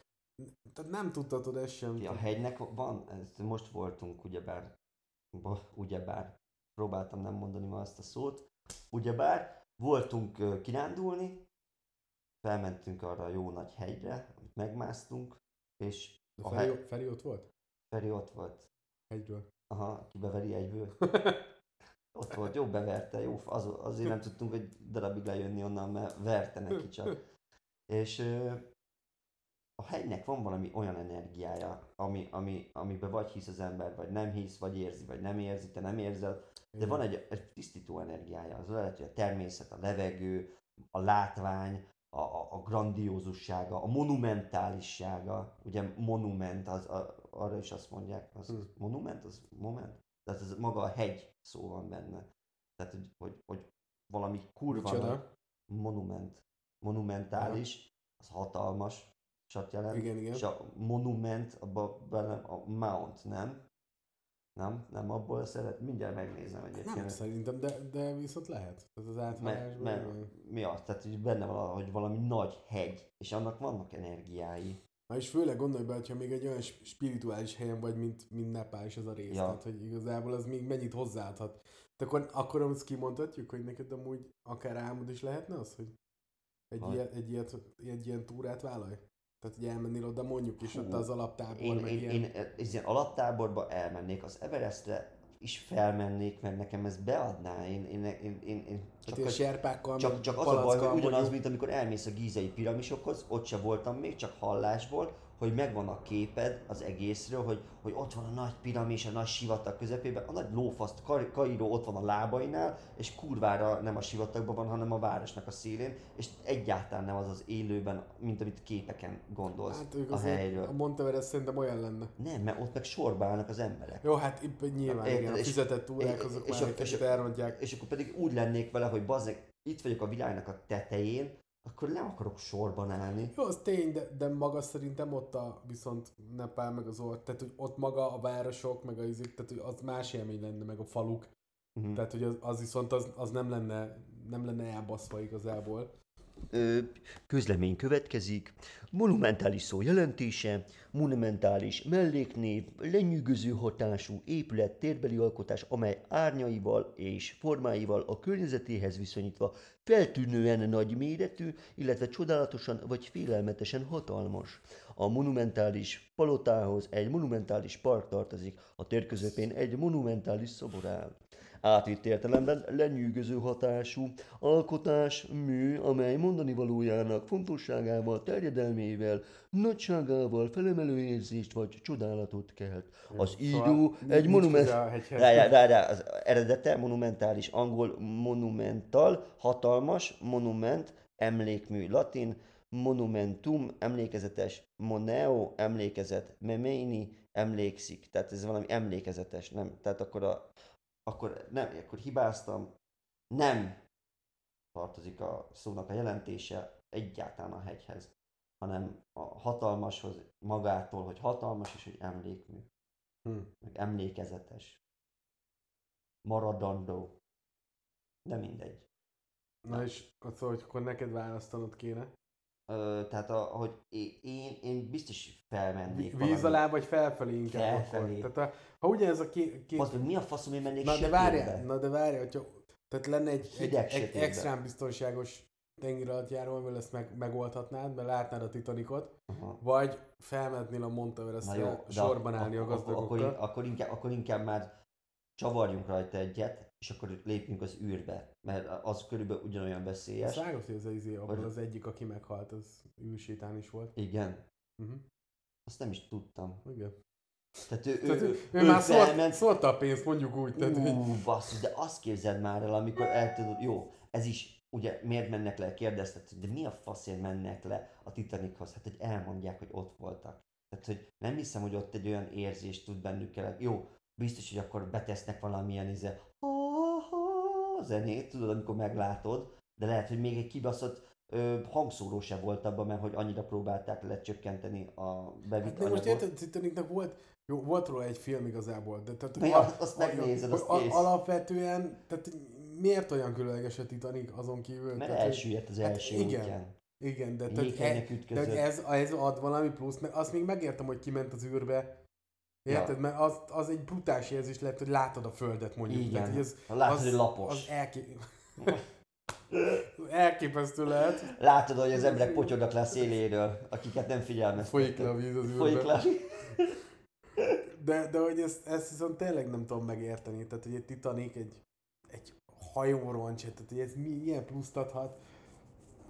[SPEAKER 2] tehát nem tudhatod ezt sem.
[SPEAKER 1] Ki a hegynek van, ezt most voltunk ugyebár, ugyebár, próbáltam nem mondani ma azt a szót, ugyebár voltunk kirándulni, felmentünk arra a jó nagy hegyre, amit megmásztunk, és
[SPEAKER 2] De
[SPEAKER 1] a
[SPEAKER 2] Feri,
[SPEAKER 1] hegy-
[SPEAKER 2] Feri ott volt?
[SPEAKER 1] Feri ott volt,
[SPEAKER 2] Hegyről.
[SPEAKER 1] Aha, ki beveri egyből, ott volt, jó beverte, jó, az, azért nem tudtunk egy darabig lejönni onnan, mert verte neki csak. És a hegynek van valami olyan energiája, ami, ami, amiben vagy hisz az ember, vagy nem hisz, vagy érzi, vagy nem érzi, te nem érzed, de van egy, egy tisztító energiája. Az lehet, hogy a természet, a levegő, a látvány, a, a, a grandiózussága, a monumentálissága, ugye monument, az, a, arra is azt mondják, az,
[SPEAKER 2] Hm.
[SPEAKER 1] monument, az moment? Tehát ez maga a hegy szó van benne. Tehát, hogy, hogy, hogy valami kurva
[SPEAKER 2] Micsoda?
[SPEAKER 1] monument, monumentális, az hatalmas, sat jelent,
[SPEAKER 2] Igen, igen.
[SPEAKER 1] és a monument, abban bele a mount, nem? Nem? Nem abból szeret, mindjárt megnézem egyébként.
[SPEAKER 2] Nem szerintem, de, de viszont lehet. Ez az
[SPEAKER 1] mert,
[SPEAKER 2] áthallásban.
[SPEAKER 1] mert, mi az? Tehát, hogy benne van, hogy valami nagy hegy, és annak vannak energiái.
[SPEAKER 2] Na és főleg gondolj be, hogyha még egy olyan sp- spirituális helyen vagy, mint, mint Nepál is ez a rész.
[SPEAKER 1] Ja.
[SPEAKER 2] Tehát, hogy igazából az még mennyit hozzáadhat. De akkor, akkor azt kimondhatjuk, hogy neked amúgy akár álmod is lehetne az, hogy egy, ilyet, egy, ilyet, egy ilyen túrát vállalj? Tehát, hogy elmennél oda mondjuk, és
[SPEAKER 1] Hú,
[SPEAKER 2] ott az alaptábor,
[SPEAKER 1] Én,
[SPEAKER 2] meg
[SPEAKER 1] én,
[SPEAKER 2] ilyen.
[SPEAKER 1] én, ez ilyen alaptáborba elmennék, az Everestre is felmennék, mert nekem ez beadná. Én, én, én, én, én
[SPEAKER 2] hát
[SPEAKER 1] csak,
[SPEAKER 2] ilyen
[SPEAKER 1] hogy-
[SPEAKER 2] serpákkal,
[SPEAKER 1] Csak, csak az a baj, hogy ugyanaz,
[SPEAKER 2] mondjuk.
[SPEAKER 1] mint amikor elmész a gízei piramisokhoz, ott se voltam még, csak hallásból, hogy megvan a képed az egészről, hogy, hogy ott van a nagy piramis, a nagy sivatag közepében, a nagy lófaszt, Ka- Kairó ott van a lábainál, és kurvára nem a sivatagban van, hanem a városnak a szélén, és egyáltalán nem az az élőben, mint amit képeken gondolsz
[SPEAKER 2] Hát ők
[SPEAKER 1] a helyről.
[SPEAKER 2] a Monteverest szerintem olyan lenne.
[SPEAKER 1] Nem, mert ott meg sorba állnak az emberek.
[SPEAKER 2] Jó, hát itt nyilván
[SPEAKER 1] Érted,
[SPEAKER 2] igen, a
[SPEAKER 1] és-
[SPEAKER 2] fizetett túrák
[SPEAKER 1] és-
[SPEAKER 2] azok
[SPEAKER 1] és
[SPEAKER 2] már
[SPEAKER 1] a- és a-
[SPEAKER 2] elrontják.
[SPEAKER 1] És akkor pedig úgy lennék vele, hogy bazzeg, itt vagyok a világnak a tetején, akkor nem akarok sorban állni.
[SPEAKER 2] Jó, az tény, de, de maga szerintem ott a viszont Nepál meg az ott, tehát hogy ott maga a városok, meg a izik, tehát hogy az más élmény lenne, meg a faluk.
[SPEAKER 1] Mhm.
[SPEAKER 2] Tehát, hogy az, az viszont az, az nem lenne nem lenne elbaszva igazából.
[SPEAKER 1] Közlemény következik. Monumentális szó jelentése, monumentális melléknév, lenyűgöző hatású épület térbeli alkotás, amely árnyaival és formáival a környezetéhez viszonyítva feltűnően nagy méretű, illetve csodálatosan vagy félelmetesen hatalmas. A monumentális palotához egy monumentális park tartozik, a tér közepén egy monumentális szobor áll. Átvitt értelemben lenyűgöző hatású alkotás, mű, amely mondani valójának fontosságával, terjedelmével, nagyságával felemelő érzést vagy csodálatot kelt. Az író egy monument... Rá, rá, rá, az eredete monumentális, angol monumental, hatalmas, monument, emlékmű, latin, monumentum, emlékezetes, moneo, emlékezet, memeini, emlékszik. Tehát ez valami emlékezetes, nem? Tehát akkor, a, akkor, nem, akkor hibáztam, nem tartozik a szónak a jelentése egyáltalán a hegyhez, hanem a hatalmashoz magától, hogy hatalmas és hogy emlékmű,
[SPEAKER 2] Hm.
[SPEAKER 1] meg emlékezetes, maradandó, de mindegy.
[SPEAKER 2] Na és az, hogy akkor neked választanod kéne.
[SPEAKER 1] Ö, tehát, a, hogy én, én, biztos felmennék
[SPEAKER 2] Víz alá vagy felfelé inkább
[SPEAKER 1] Felfelé.
[SPEAKER 2] akkor. Tehát a, ha ugyanez a két...
[SPEAKER 1] meg mi a faszom, én mennék
[SPEAKER 2] na de várjál, na de várjál, hogyha tehát lenne egy, egy, egy extrán biztonságos tengeralattjáró, amivel ezt meg, megoldhatnád, mert látnád a Titanicot,
[SPEAKER 1] Aha.
[SPEAKER 2] vagy felmennél a Monteverestre sorban állni a
[SPEAKER 1] ak- akkor,
[SPEAKER 2] gazdagokkal.
[SPEAKER 1] akkor, inkább, akkor inkább már csavarjunk rajta egyet, és akkor lépjünk az űrbe, mert az körülbelül ugyanolyan veszélyes.
[SPEAKER 2] vágod, hogy az, izé,
[SPEAKER 1] Hogy-
[SPEAKER 2] az egyik, aki meghalt, az űrsétán is volt.
[SPEAKER 1] Igen,
[SPEAKER 2] Uh-huh.
[SPEAKER 1] azt nem is tudtam.
[SPEAKER 2] Igen.
[SPEAKER 1] Tehát ő,
[SPEAKER 2] Tehát
[SPEAKER 1] ő,
[SPEAKER 2] ő,
[SPEAKER 1] ő,
[SPEAKER 2] ő már szólt,
[SPEAKER 1] felment,
[SPEAKER 2] szólta a pénzt, mondjuk úgy. Tehát,
[SPEAKER 1] Ú, basszus, de azt képzeld már el, amikor el tudod, jó, ez is, ugye miért mennek le, kérdezted, de mi a faszért mennek le a Titanichoz? Hát, hogy elmondják, hogy ott voltak. Tehát, hogy nem hiszem, hogy ott egy olyan érzést tud bennük kell. Jó, biztos, hogy akkor betesznek valamilyen izé, zenét, tudod, amikor meglátod, de lehet, hogy még egy kibaszott ö, hangszóró se volt abban, mert hogy annyira próbálták lecsökkenteni a bevitt
[SPEAKER 2] Hát de most érted, Titanicnak volt, jó, volt róla egy film igazából, de tehát
[SPEAKER 1] Na ja, azt megnézed, azt
[SPEAKER 2] a- alapvetően, tehát miért olyan különleges a Titanic azon kívül?
[SPEAKER 1] Mert
[SPEAKER 2] tehát,
[SPEAKER 1] elsüllyedt az
[SPEAKER 2] hát
[SPEAKER 1] első
[SPEAKER 2] igen.
[SPEAKER 1] útján.
[SPEAKER 2] Igen, de, tehát e, de ez, ez ad valami plusz, meg azt még megértem, hogy kiment az űrbe, Érted?
[SPEAKER 1] Ja.
[SPEAKER 2] Mert az, az egy brutális érzés lehet, hogy látod a földet mondjuk.
[SPEAKER 1] Igen.
[SPEAKER 2] Tehát, hogy ez,
[SPEAKER 1] Ha látod,
[SPEAKER 2] az,
[SPEAKER 1] hogy lapos.
[SPEAKER 2] Az elké... elképesztő lehet.
[SPEAKER 1] Látod, hogy az emberek potyognak le a széléről, akiket nem figyelmeztettek.
[SPEAKER 2] Folyik le a víz az.
[SPEAKER 1] Folyik le.
[SPEAKER 2] De, de hogy ezt, ezt viszont tényleg nem tudom megérteni. Tehát, hogy egy Titanic, egy, egy hajóroncs, tehát, hogy ez mi, milyen pluszt adhat.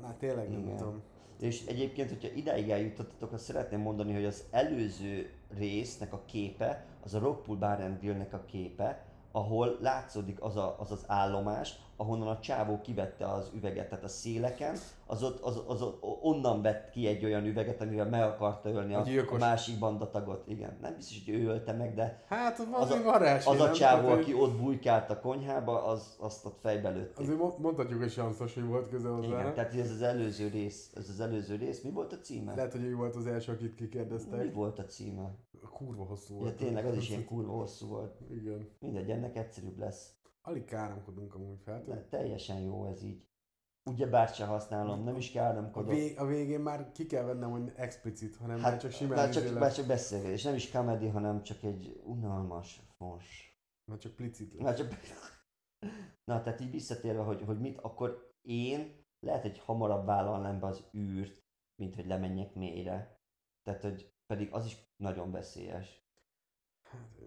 [SPEAKER 2] Na tényleg nem
[SPEAKER 1] Igen.
[SPEAKER 2] tudom.
[SPEAKER 1] És egyébként, hogyha idáig eljutottatok, azt szeretném mondani, hogy az előző résznek a képe, az a Rockpool Bar and Grillnek a képe, ahol látszódik az, a, az az állomás, ahonnan a csávó kivette az üveget, tehát a széleken, az ott, az, az ott onnan vett ki egy olyan üveget, amivel meg akarta ölni
[SPEAKER 2] A
[SPEAKER 1] a, a másik bandatagot. Igen, nem biztos, hogy ő ölte meg, de
[SPEAKER 2] Hát az,
[SPEAKER 1] a-
[SPEAKER 2] varázs.
[SPEAKER 1] az a csávó,
[SPEAKER 2] Tehát,
[SPEAKER 1] aki ott bujkált a konyhába, az, azt ott fejbe lőtték.
[SPEAKER 2] Azért mo- mondhatjuk, hogy sanszos, hogy volt köze hozzá.
[SPEAKER 1] Igen, tehát ez az előző rész, ez az előző rész, mi volt a címe?
[SPEAKER 2] Lehet, hogy ő volt az első, akit
[SPEAKER 1] Mi
[SPEAKER 2] kikérdeztek.
[SPEAKER 1] volt a címe?
[SPEAKER 2] Kurva hosszú
[SPEAKER 1] Ja,
[SPEAKER 2] volt.
[SPEAKER 1] tényleg az is ilyen kurva hosszú volt.
[SPEAKER 2] Igen.
[SPEAKER 1] Mindegy, ennek egyszerűbb lesz.
[SPEAKER 2] Alig káromkodunk amúgy fel.
[SPEAKER 1] De teljesen jó ez így. Ugye bárcsa használom, nem is
[SPEAKER 2] A,
[SPEAKER 1] káromkodok.
[SPEAKER 2] vég, a végén már ki kell vennem, hogy explicit, hanem már
[SPEAKER 1] Hát,
[SPEAKER 2] csak simán
[SPEAKER 1] már
[SPEAKER 2] izé
[SPEAKER 1] csak,
[SPEAKER 2] lesz.
[SPEAKER 1] már csak beszélgetés, nem is comedy, hanem csak egy unalmas fos.
[SPEAKER 2] Már csak plicit lesz.
[SPEAKER 1] Már csak... Na, tehát így visszatérve, hogy, hogy mit, akkor én lehet, hogy hamarabb vállalnám be az űrt, mint hogy lemenjek mélyre. Tehát, hogy pedig az is nagyon veszélyes.
[SPEAKER 2] Hát,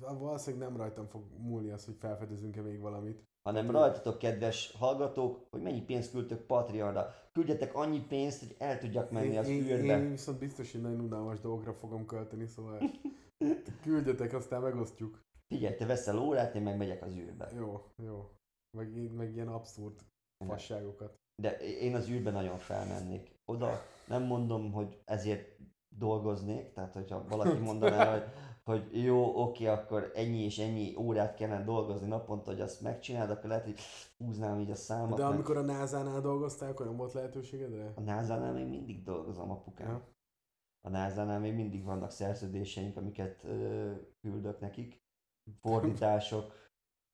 [SPEAKER 2] valószínűleg nem rajtam fog múlni az, hogy felfedezünk-e még valamit.
[SPEAKER 1] hanem rajtatok, kedves hallgatók, hogy mennyi pénzt küldtök Patreonra. Küldjetek annyi pénzt, hogy el tudjak menni az
[SPEAKER 2] én,
[SPEAKER 1] űrbe.
[SPEAKER 2] én viszont biztos, hogy nagyon unalmas dolgokra fogom költeni, szóval küldjetek, aztán megosztjuk.
[SPEAKER 1] Figyelj, te veszel órát, én meg megyek az űrbe.
[SPEAKER 2] Jó, jó. Meg, meg ilyen abszurd fasságokat.
[SPEAKER 1] De én az űrbe nagyon felmennék. Oda nem mondom, hogy ezért dolgoznék, tehát hogyha valaki mondaná, hogy, hogy jó, oké, akkor ennyi és ennyi órát kellene dolgozni naponta, hogy azt megcsináld, akkor lehet, hogy húznám így a számat.
[SPEAKER 2] De amikor a NASA-nál dolgoztál, akkor nem volt lehetőségedre?
[SPEAKER 1] A NASA-nál még mindig dolgozom, apukám.
[SPEAKER 2] Ja.
[SPEAKER 1] A NASA-nál még mindig vannak szerződéseink, amiket ö, küldök nekik. Fordítások,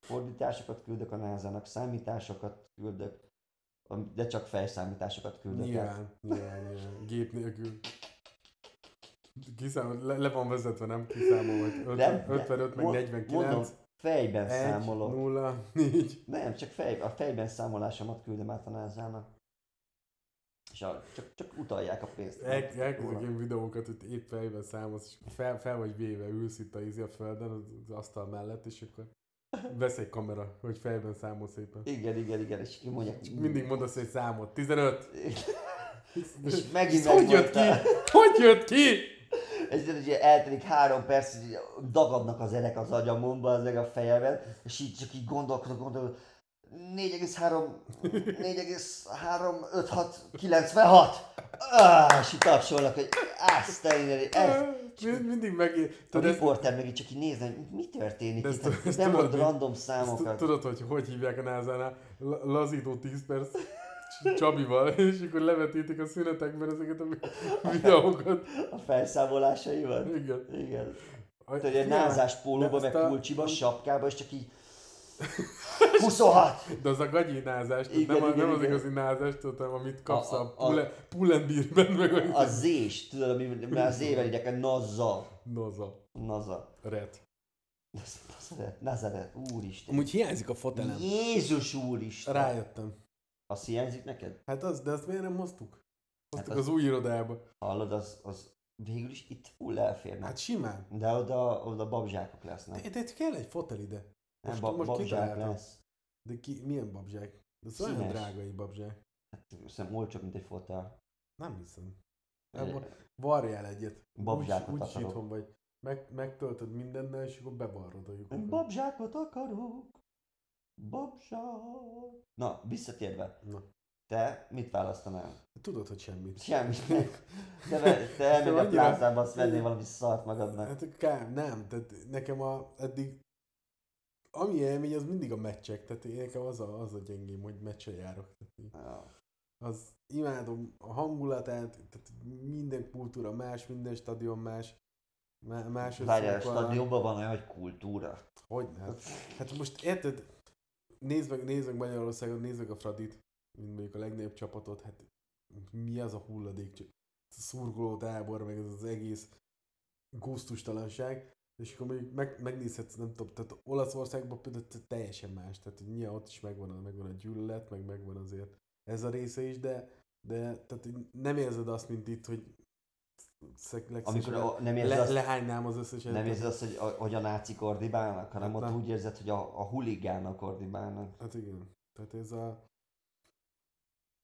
[SPEAKER 1] fordításokat küldök a NASA-nak, számításokat küldök, de csak fejszámításokat küldök. el.
[SPEAKER 2] Nyilván, nyilván, nyilván. Gép nélkül. Kiszámol, le, le van vezetve, nem kiszámol, hogy 50,
[SPEAKER 1] Nem, de
[SPEAKER 2] 55, meg
[SPEAKER 1] mond-
[SPEAKER 2] 49,
[SPEAKER 1] Mondom, fejben
[SPEAKER 2] 1,
[SPEAKER 1] számolok.
[SPEAKER 2] 0, 4.
[SPEAKER 1] Nem, csak fej, a fejben számolásomat küldöm át a NASA-nak. És a, csak, csak utalják a pénzt.
[SPEAKER 2] El, elkezdek ilyen videókat, hogy épp fejben számolsz, és fel, fel vagy véve, ülsz itt a, izé a földön, az, az asztal mellett, és akkor vesz egy kamera, hogy fejben számol szépen.
[SPEAKER 1] Igen, igen, igen, és ki mondják.
[SPEAKER 2] Csak mindig mondasz egy számot. 15.
[SPEAKER 1] És megint
[SPEAKER 2] Ez hogy jött ki? Hogy jött ki?
[SPEAKER 1] Így ugye eltelik három perc, így dagadnak az erek az agyamomba, az meg a fejemben, és így csak így gondolkodok, gondolok, 4,3, 4,3, 5, 6, 96. Ah, és így tapsolnak, hogy azt a mindenit, ez.
[SPEAKER 2] Mind- Mindig meg...
[SPEAKER 1] A
[SPEAKER 2] ezt,
[SPEAKER 1] riporter meg így csak így nézne, hogy mi történik
[SPEAKER 2] De
[SPEAKER 1] itt,
[SPEAKER 2] ezt-
[SPEAKER 1] hát
[SPEAKER 2] ezt
[SPEAKER 1] nem mond random
[SPEAKER 2] ezt
[SPEAKER 1] számokat.
[SPEAKER 2] tudod, hogy hogy hívják a? La- Lazító 10 perc Csabival, és akkor levetítik a szünetekben ezeket a vi- videókat.
[SPEAKER 1] A felszámolásaival.
[SPEAKER 2] Igen.
[SPEAKER 1] Igen.
[SPEAKER 2] A-
[SPEAKER 1] Tudod, egy
[SPEAKER 2] nyilván-
[SPEAKER 1] názás pólóba, meg
[SPEAKER 2] a-
[SPEAKER 1] sapkába, és csak így 26!
[SPEAKER 2] De az a gagyi názás, tehát
[SPEAKER 1] Igen,
[SPEAKER 2] nem,
[SPEAKER 1] igen,
[SPEAKER 2] nem az
[SPEAKER 1] igen.
[SPEAKER 2] igazi názás, hanem amit kapsz
[SPEAKER 1] A-
[SPEAKER 2] a,
[SPEAKER 1] a-
[SPEAKER 2] a, Pull&Beerben, meg a...
[SPEAKER 1] A zés, tudod, ami, mert az ével idek, a nazza.
[SPEAKER 2] Noza.
[SPEAKER 1] Naza.
[SPEAKER 2] Red.
[SPEAKER 1] Nazaret, Nazaret, úristen.
[SPEAKER 2] Amúgy hiányzik a fotelem.
[SPEAKER 1] Jézus úristen.
[SPEAKER 2] Rájöttem.
[SPEAKER 1] Az hiányzik neked?
[SPEAKER 2] Hát az, de azt miért nem hoztuk? Hoztuk
[SPEAKER 1] Hát az-
[SPEAKER 2] az új irodába.
[SPEAKER 1] Hallod, az, az végül is itt full elférne.
[SPEAKER 2] Hát simán.
[SPEAKER 1] De oda, oda babzsákok lesznek.
[SPEAKER 2] De, de kell egy fotel ide.
[SPEAKER 1] Nem,
[SPEAKER 2] most-
[SPEAKER 1] ba,
[SPEAKER 2] most
[SPEAKER 1] babzsák lesz.
[SPEAKER 2] De ki, milyen babzsák? De ez olyan
[SPEAKER 1] Színes.
[SPEAKER 2] drága egy babzsák.
[SPEAKER 1] Hát, Szerintem olcsóbb, mint egy fotel.
[SPEAKER 2] Nem hiszem. Ebből varjál egyet.
[SPEAKER 1] Babzsákot
[SPEAKER 2] úgy, úgy
[SPEAKER 1] akarok.
[SPEAKER 2] vagy. Meg, megtöltöd mindennel, és akkor bevarrod a lyukokat.
[SPEAKER 1] Babzsákot akarok. Babzsák. Na, visszatérve.
[SPEAKER 2] Na.
[SPEAKER 1] Te mit választanál?
[SPEAKER 2] Tudod, hogy semmit.
[SPEAKER 1] Semmit. Te, ve- te elmenj a
[SPEAKER 2] Annyira-
[SPEAKER 1] plázába, azt vennél valami szart magadnak.
[SPEAKER 2] Hát kár, nem, tehát nekem a, eddig ami élmény, az mindig a meccsek, tehát én nekem az a, az a gyengém, hogy meccse járok.
[SPEAKER 1] Ja.
[SPEAKER 2] az imádom a hangulatát, tehát minden kultúra más, minden stadion más, má- más
[SPEAKER 1] Várjál, a stadionban van olyan, hogy kultúra.
[SPEAKER 2] Hogy hát, hát most érted, nézd meg, nézd meg Magyarországon, nézd meg a Fradit, mint mondjuk a legnagyobb csapatot, hát mi az a hulladék, ez a szurkoló tábor, meg ez az egész gusztustalanság, és akkor mondjuk meg, megnézhetsz, nem tudom, tehát Olaszországban például te- teljesen más, tehát nyilván ott is megvan megvan a gyűlölet, meg megvan azért ez a része is, de, de tehát nem érzed azt, mint itt, hogy
[SPEAKER 1] Amikor a, nem érzed
[SPEAKER 2] le,
[SPEAKER 1] azt,
[SPEAKER 2] lehánynám az összes
[SPEAKER 1] nem érzed azt, hogy a, hogy a nácik ordibálnak, hanem
[SPEAKER 2] Hát
[SPEAKER 1] ott
[SPEAKER 2] nem.
[SPEAKER 1] úgy érzed, hogy a, a huligánok ordibálnak.
[SPEAKER 2] Hát igen. Tehát ez a...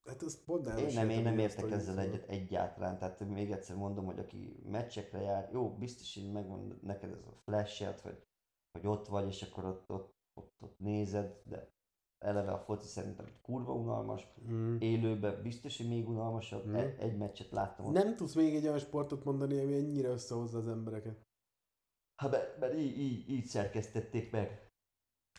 [SPEAKER 2] Hát ez pont
[SPEAKER 1] Én nem, én nem értek
[SPEAKER 2] ezt
[SPEAKER 1] ezzel
[SPEAKER 2] izét.
[SPEAKER 1] egyet egyáltalán. Tehát még egyszer mondom, hogy aki meccsekre jár, jó, biztos, hogy megvan neked ez a flash hogy, hogy ott vagy, és akkor ott, ott, ott, ott nézed, de eleve a foci szerintem kurva unalmas.
[SPEAKER 2] Mm.
[SPEAKER 1] Élőben biztos, hogy még unalmasabb.
[SPEAKER 2] Mm.
[SPEAKER 1] Egy, egy meccset láttam ott.
[SPEAKER 2] Nem tudsz még egy olyan sportot mondani, ami ennyire összehozza az embereket.
[SPEAKER 1] Hát mert, mert így, így, így szerkesztették meg,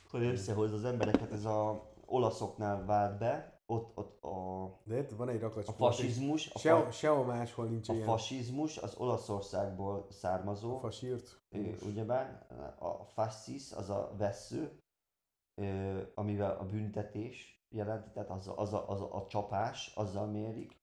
[SPEAKER 1] hogy összehozza az embereket. Ez a olaszoknál vált be, ott, ott a,
[SPEAKER 2] De érted, van egy rakat
[SPEAKER 1] a fasizmus, a,
[SPEAKER 2] Sehol,
[SPEAKER 1] fa,
[SPEAKER 2] sehol máshol nincs
[SPEAKER 1] a
[SPEAKER 2] ilyen.
[SPEAKER 1] fasizmus az Olaszországból származó.
[SPEAKER 2] Fasírt.
[SPEAKER 1] Ö, ugyebár a fascis az a vesző, amivel a büntetés jelenti, tehát az a, az a, az a, a csapás, azzal mérik,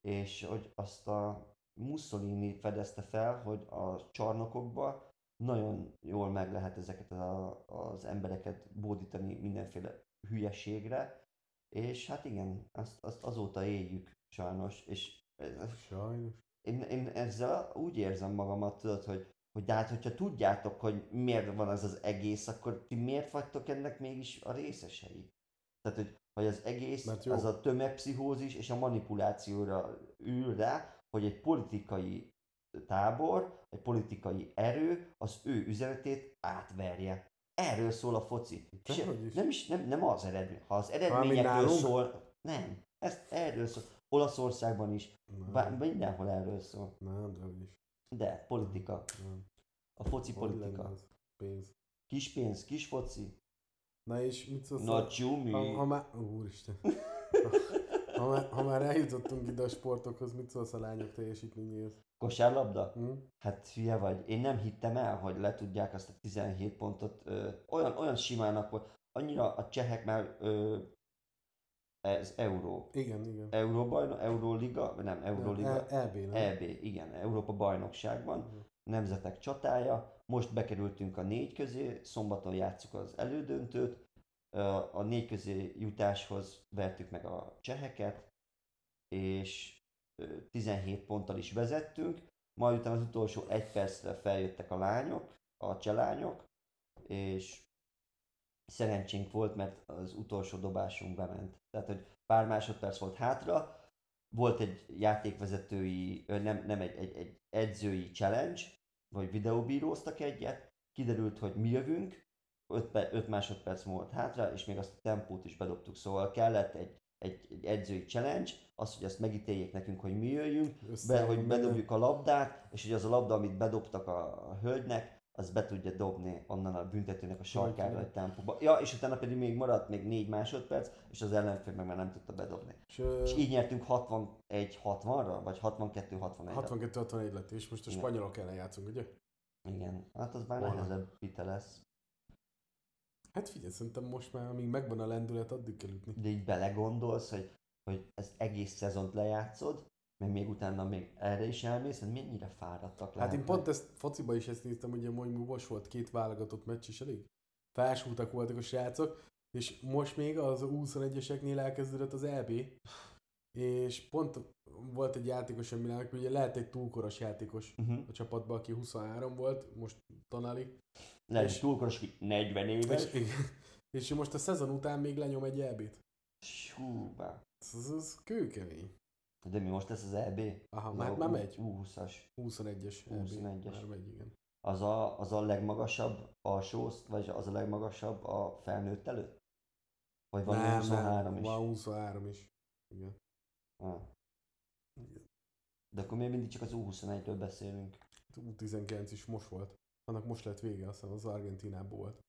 [SPEAKER 1] és hogy azt a Mussolini fedezte fel, hogy a csarnokokban nagyon jól meg lehet ezeket a, az embereket bódítani mindenféle hülyeségre, és hát igen, azt, azt azóta éljük sajnos, és ez-
[SPEAKER 2] Sajnos.
[SPEAKER 1] én, én ezzel úgy érzem magamat, tudod, hogy, hogy de hát, hogyha tudjátok, hogy miért van ez az egész, akkor ti miért vagytok ennek mégis a részesei? Tehát, hogy, hogy az egész, az a tömegpszichózis és a manipulációra ül rá, hogy egy politikai tábor, egy politikai erő az ő üzenetét átverje. Erről szól a foci. És nem is, nem, nem az eredmény. Ha az eredményekről szól, nem. Ezt erről szól. Olaszországban is, bár,
[SPEAKER 2] Nem,
[SPEAKER 1] mindenhol erről szól.
[SPEAKER 2] nem, de is.
[SPEAKER 1] De, politika.
[SPEAKER 2] Nem.
[SPEAKER 1] A foci
[SPEAKER 2] Hogy
[SPEAKER 1] politika.
[SPEAKER 2] Pénz.
[SPEAKER 1] Kis pénz, kis foci.
[SPEAKER 2] Na és mit szólsz?
[SPEAKER 1] Nagy csumi.
[SPEAKER 2] ha, ha már... Úristen. Ha, ha, már, ha már eljutottunk ide a sportokhoz, mit szólsz a lányok teljesítményéhez?
[SPEAKER 1] Kosárlabda?
[SPEAKER 2] Hm?
[SPEAKER 1] Hát hülye vagy. Én nem hittem el, hogy le tudják azt a 17 pontot. Ö, olyan, olyan simának volt. Annyira a csehek már ö, ez euró.
[SPEAKER 2] Igen, igen.
[SPEAKER 1] Euróbajnok, Euróliga, nem, Euróliga.
[SPEAKER 2] E- EB, nem?
[SPEAKER 1] EB, igen, Európa bajnokságban. nemzetek csatája. Most bekerültünk a négy közé, szombaton játszuk az elődöntőt. A négy közé jutáshoz vertük meg a cseheket, és ö, 17 ponttal is vezettünk. Majd utána az utolsó egy percre feljöttek a lányok, a cselányok, és szerencsénk volt, mert az utolsó dobásunk bement. Tehát, hogy pár másodperc volt hátra, volt egy játékvezetői, nem, nem egy, egy, egy edzői challenge, vagy videóbíróztak egyet, kiderült, hogy mi jövünk, 5 másodperc volt hátra, és még azt a tempót is bedobtuk, szóval kellett egy, egy, egy edzői challenge, az, hogy azt megítéljék nekünk, hogy mi jöjjünk, be, hogy bedobjuk a labdát, és hogy az a labda, amit bedobtak a, a hölgynek, az be tudja dobni onnan a büntetőnek a sarkára egy tempóba. Ja, és utána pedig még maradt még 4 másodperc, és az ellenfél meg már nem tudta bedobni.
[SPEAKER 2] És,
[SPEAKER 1] És így nyertünk 61-60-ra, vagy 62-61-ra.
[SPEAKER 2] 62-61 lett, és most a
[SPEAKER 1] Igen.
[SPEAKER 2] spanyolok ellen játszunk, ugye?
[SPEAKER 1] Igen, hát az már nehezebb vita lesz.
[SPEAKER 2] Hát figyelj, szerintem most már, amíg megvan a lendület, addig kell ütni.
[SPEAKER 1] De így belegondolsz, hogy, hogy ezt egész szezont lejátszod, meg még utána még erre is elmész, hogy mennyire fáradtak
[SPEAKER 2] Hát
[SPEAKER 1] lehetnek.
[SPEAKER 2] én pont ezt fociba is ezt néztem, ugye hogy most volt két válogatott meccs is elég. Felsúltak voltak a srácok, és most még az 21-eseknél elkezdődött az EB, és pont volt egy játékos, aminek ugye lehet egy túlkoros játékos
[SPEAKER 1] Uh-huh.
[SPEAKER 2] a csapatban, aki 23 volt, most Tonali,
[SPEAKER 1] Lehet,
[SPEAKER 2] És-
[SPEAKER 1] túlkoros, aki 40 éves.
[SPEAKER 2] és, és most a szezon után még lenyom egy EB-t.
[SPEAKER 1] Hú,
[SPEAKER 2] ez, ez kőkemény.
[SPEAKER 1] De mi most lesz az EB?
[SPEAKER 2] Aha,
[SPEAKER 1] Az
[SPEAKER 2] már,
[SPEAKER 1] a
[SPEAKER 2] már megy.
[SPEAKER 1] U20-as.
[SPEAKER 2] 21-es EB.
[SPEAKER 1] 21-es.
[SPEAKER 2] Már megy, igen.
[SPEAKER 1] Az a, az a legmagasabb alsó, oszt- vagy az a legmagasabb a felnőtt előtt? Vagy van
[SPEAKER 2] nem,
[SPEAKER 1] 23
[SPEAKER 2] nem,
[SPEAKER 1] is?
[SPEAKER 2] van 23 is. Igen.
[SPEAKER 1] Ah. De akkor még mindig csak az U21-ről beszélünk.
[SPEAKER 2] U19 is most volt. Annak most lett vége, azt hiszem az Argentinában volt.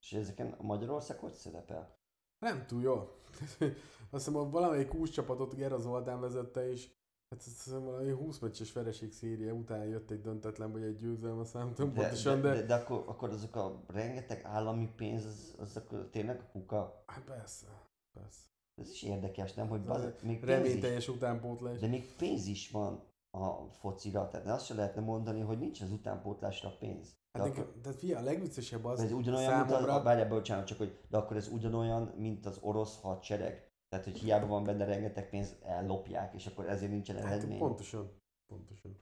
[SPEAKER 1] És ezeken a Magyarország hogy szerepel?
[SPEAKER 2] Nem túl jó. azt hiszem, a valamelyik kús csapatot Gera Zoltán vezette, és hát azt hiszem valami 20 meccses vereség széria után jött egy döntetlen, vagy egy győzelem, azt nem tudom
[SPEAKER 1] De,
[SPEAKER 2] pontosan,
[SPEAKER 1] de,
[SPEAKER 2] de,
[SPEAKER 1] de, de akkor, akkor azok a rengeteg állami pénz, az, az akkor tényleg a kuka.
[SPEAKER 2] Hát persze, persze.
[SPEAKER 1] Ez is érdekes, nem? Hogy baz, még pénz is,
[SPEAKER 2] utánpótlás.
[SPEAKER 1] de még pénz is van a focira, tehát azt se lehetne mondani, hogy nincs az utánpótlásra pénz. De
[SPEAKER 2] Hát
[SPEAKER 1] akkor,
[SPEAKER 2] tehát figyelj, a legviccesebb az
[SPEAKER 1] ez ugyanolyan, mint
[SPEAKER 2] számomra,
[SPEAKER 1] az, várjál, bocsánat, csak hogy, de akkor ez ugyanolyan, mint az orosz hadsereg. Tehát, hogy hiába van benne rengeteg pénz, ellopják, és akkor ezért nincsen
[SPEAKER 2] Hát
[SPEAKER 1] eredmény.
[SPEAKER 2] pontosan, pontosan.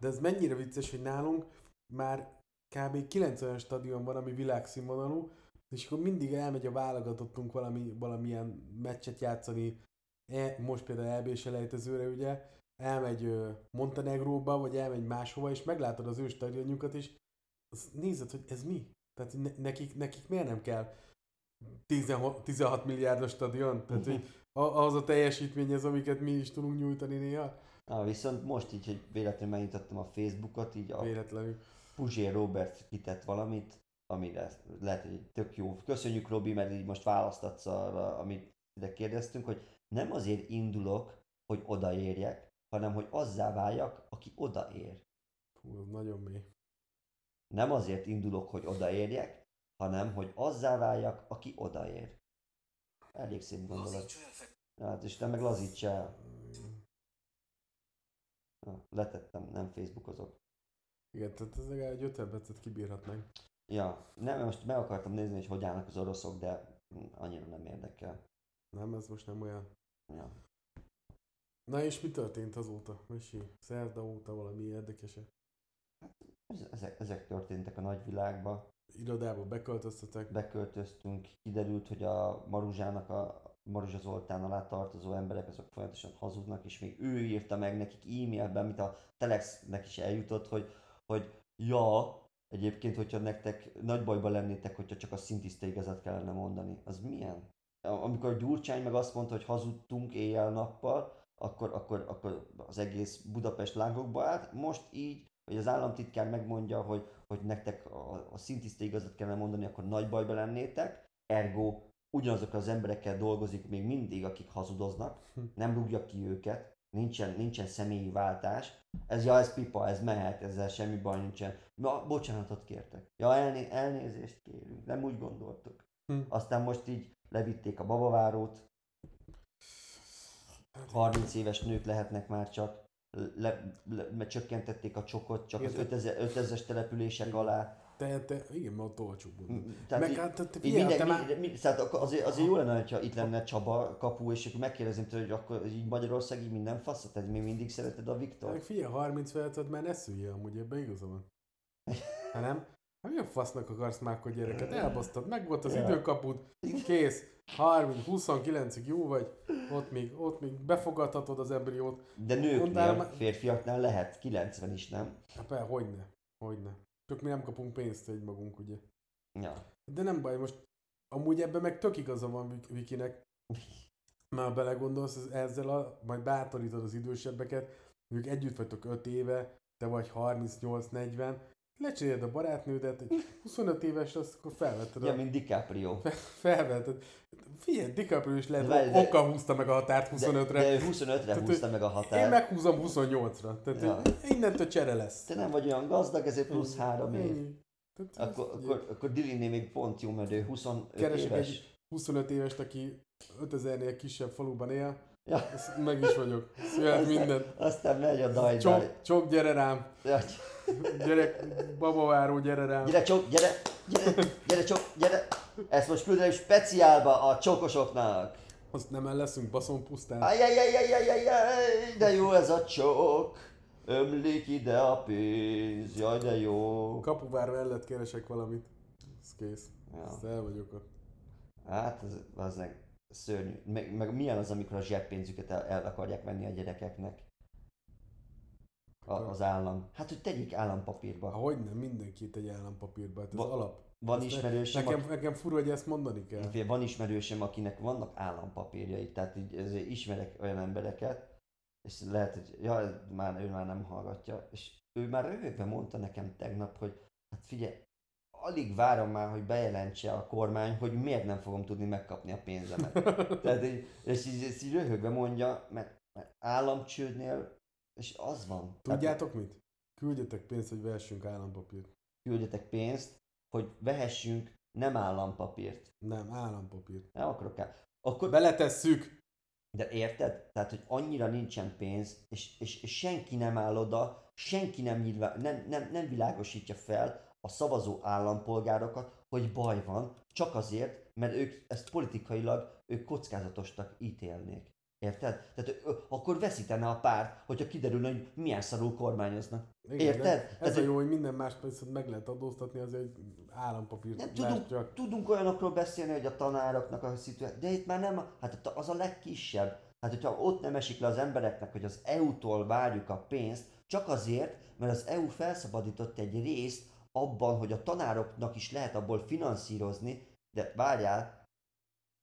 [SPEAKER 2] De ez mennyire vicces, hogy nálunk már kb. 90 stadion van, ami világszínvonalú, és akkor mindig elmegy a válogatottunk valami, valamilyen meccset játszani, e, most például EB selejtezőre ugye, elmegy Montenegróba, vagy elmegy máshova, és meglátod az ő stadionjukat, és azt nézed, hogy ez mi? Tehát ne, nekik, nekik miért nem kell 16, 16 milliárdos stadion? Tehát, hogy az a teljesítmény ez, amiket mi is tudunk nyújtani néha.
[SPEAKER 1] Ah, viszont most így, hogy véletlenül megnyitottam a Facebookot, így a
[SPEAKER 2] Véletlenül.
[SPEAKER 1] Puzsér Robert kitett valamit, amire lehet, hogy tök jó. Köszönjük Robi, mert így most választatsz arra, amit ide kérdeztünk, hogy nem azért indulok, hogy odaérjek, hanem hogy azzá váljak, aki odaér.
[SPEAKER 2] Hú, nagyon mély.
[SPEAKER 1] Nem azért indulok, hogy odaérjek, hanem hogy azzá váljak, aki odaér. Elég szép gondolat. Hát, és te meg lazíts el. Ja, letettem, nem Facebookozok.
[SPEAKER 2] Igen, tehát ez legalább egy 50 percet kibírhatnánk.
[SPEAKER 1] Ja, nem, most meg akartam nézni, hogy hogy állnak az oroszok, de annyira nem érdekel.
[SPEAKER 2] Nem, ez most nem olyan.
[SPEAKER 1] Ja.
[SPEAKER 2] Na és mi történt azóta? Mesi, szerda óta valami érdekes
[SPEAKER 1] Ez- Ezek, ezek történtek a nagyvilágba.
[SPEAKER 2] Irodába beköltöztetek.
[SPEAKER 1] Beköltöztünk, kiderült, hogy a Maruzsának a Maruzsa Zoltán alá tartozó emberek azok folyamatosan hazudnak, és még ő írta meg nekik e-mailben, amit a Telexnek is eljutott, hogy, hogy ja, egyébként, hogyha nektek nagy bajba lennétek, hogyha csak a szintiszta igazat kellene mondani. Az milyen? Amikor Gyurcsány meg azt mondta, hogy hazudtunk éjjel-nappal, akkor, akkor, akkor az egész Budapest lángokba állt. Most így, hogy az államtitkár megmondja, hogy, hogy nektek a, a szintiszta igazat kellene mondani, akkor nagy bajba lennétek. Ergo ugyanazok az emberekkel dolgozik még mindig, akik hazudoznak, nem rúgja ki őket, nincsen, nincsen személyi váltás. Ez, ja, ez pipa, ez mehet, ezzel semmi baj nincsen. Ma, bocsánatot kértek. Ja, elné, elnézést kérünk, nem úgy gondoltuk.
[SPEAKER 2] Hm.
[SPEAKER 1] Aztán most így levitték a babavárót, 30 éves nők lehetnek már csak, le, le, mert csökkentették a csokot csak az
[SPEAKER 2] Igen,
[SPEAKER 1] 5000, 5000-es települések
[SPEAKER 2] Igen.
[SPEAKER 1] alá.
[SPEAKER 2] te, te, igen, mert ott olcsóbb volt.
[SPEAKER 1] M- Tehát
[SPEAKER 2] Meg hát, te, figyelj,
[SPEAKER 1] minden,
[SPEAKER 2] te
[SPEAKER 1] mi,
[SPEAKER 2] már...
[SPEAKER 1] mi, tehát akkor azért, azért jó lenne, ha itt lenne Csaba kapu, és akkor megkérdezném tőle, hogy akkor így Magyarország így minden fasz, tehát még mindig szereted a Viktor?
[SPEAKER 2] Meg figyelj, 30 felett már ne szüljél amúgy, ebben igaza van. Hát nem? Hát mi a fasznak akarsz már akkor gyereket? Elbasztad, meg volt az
[SPEAKER 1] Ja.
[SPEAKER 2] időkaput, kész. 30, 29-ig jó vagy, ott még, ott még befogadhatod az embriót.
[SPEAKER 1] De nőknél,
[SPEAKER 2] már-
[SPEAKER 1] férfiaknál lehet 90 is, nem?
[SPEAKER 2] Hát persze, hogyne, hogyne. Csak mi nem kapunk pénzt egy magunk, ugye.
[SPEAKER 1] Ja.
[SPEAKER 2] De nem baj, most amúgy ebben meg tök igaza van Vik- Vikinek. Már belegondolsz, ez- ezzel a, majd bátorítod az idősebbeket, ők együtt vagytok 5 éve, te vagy 38-40, lecseréled a barátnődet, egy 25 éves lesz, akkor felvetted
[SPEAKER 1] ja,
[SPEAKER 2] a...
[SPEAKER 1] mint DiCaprio.
[SPEAKER 2] Felvetted. Figyelj, DiCaprio is lehet,
[SPEAKER 1] De de-
[SPEAKER 2] oka húzta meg a határt
[SPEAKER 1] De,
[SPEAKER 2] 25-re.
[SPEAKER 1] de ő 25-re
[SPEAKER 2] Tehát,
[SPEAKER 1] húzta meg a
[SPEAKER 2] Én
[SPEAKER 1] határt.
[SPEAKER 2] meghúzom 28-ra. Tehát
[SPEAKER 1] Ja.
[SPEAKER 2] innentől csere lesz.
[SPEAKER 1] Te nem vagy olyan gazdag, ezért plusz három év.
[SPEAKER 2] Ennyi. Tehát
[SPEAKER 1] Akkor, akkor, akkor Diliné még pont jó, mert ő 25
[SPEAKER 2] Keresek
[SPEAKER 1] éves.
[SPEAKER 2] egy 25 évest, aki 5000-nél kisebb faluban él,
[SPEAKER 1] Ja.
[SPEAKER 2] Ezt meg is vagyok. Jöhet minden.
[SPEAKER 1] Aztán megy a daj.
[SPEAKER 2] Csok, csok, gyere rám.
[SPEAKER 1] Ja,
[SPEAKER 2] Gyerek, babaváró, gyere rám.
[SPEAKER 1] Gyere csok, gyere, gyere, gyere csok, gyere. Ezt most küldöm speciálba a csokosoknak.
[SPEAKER 2] Azt nem el leszünk baszon pusztán.
[SPEAKER 1] Ajjajjajjajjajjaj, de jó ez a csok. Ömlik ide a pénz, jaj de jó.
[SPEAKER 2] Kapuvár mellett keresek valamit. Ez kész.
[SPEAKER 1] Ja.
[SPEAKER 2] Ezt el vagyok ott.
[SPEAKER 1] Hát, az meg szörnyű. Meg, meg milyen az, amikor a zseppénzüket el, el akarják venni a gyerekeknek? A, az állam. Hát, hogy tegyék állampapírba.
[SPEAKER 2] Ahogy nem, mindenkit egy állampapírba, hát ez
[SPEAKER 1] Va-
[SPEAKER 2] alap.
[SPEAKER 1] Van
[SPEAKER 2] Ezt
[SPEAKER 1] ismerősöm,
[SPEAKER 2] Nekem,
[SPEAKER 1] aki,
[SPEAKER 2] nekem fura, hogy ezt mondani kell.
[SPEAKER 1] Fél, van ismerősöm, akinek vannak állampapírjai, tehát így ezért ismerek olyan embereket, és lehet, hogy ja, már, ő már nem hallgatja, és ő már röhögve mondta nekem tegnap, hogy hát figyelj, alig várom már, hogy bejelentse a kormány, hogy miért nem fogom tudni megkapni a pénzemet. Tehát így, és így, ezt így röhögve mondja, mert, mert államcsődnél, és az van. Tehát
[SPEAKER 2] Tudjátok mit? Küldjetek pénzt, hogy vehessünk állampapírt.
[SPEAKER 1] küldjetek pénzt, hogy vehessünk nem állampapírt.
[SPEAKER 2] Nem, állampapírt.
[SPEAKER 1] Nem akarok el. Akkor,
[SPEAKER 2] Beletesszük!
[SPEAKER 1] De érted? Tehát, hogy annyira nincsen pénz, és, és, és senki nem áll oda, senki nem, nyilván, nem, nem, nem világosítja fel a szavazó állampolgárokat, hogy baj van, csak azért, mert ők ezt politikailag ők kockázatosnak ítélnék. Érted? Tehát ö, akkor veszítene a párt, hogyha kiderül, hogy milyen szarul kormányoznak.
[SPEAKER 2] Igen,
[SPEAKER 1] Érted?
[SPEAKER 2] Ez
[SPEAKER 1] Tehát,
[SPEAKER 2] a jó, hogy minden más pénzt meg lehet adóztatni, azért egy állampapírt.
[SPEAKER 1] Nem tudunk,
[SPEAKER 2] csak.
[SPEAKER 1] tudunk olyanokról beszélni, hogy a tanároknak a szituáció, de itt már nem, hát az a legkisebb. Hát hogyha ott nem esik le az embereknek, hogy az EU-tól várjuk a pénzt, csak azért, mert az EU felszabadított egy részt abban, hogy a tanároknak is lehet abból finanszírozni, de várjál,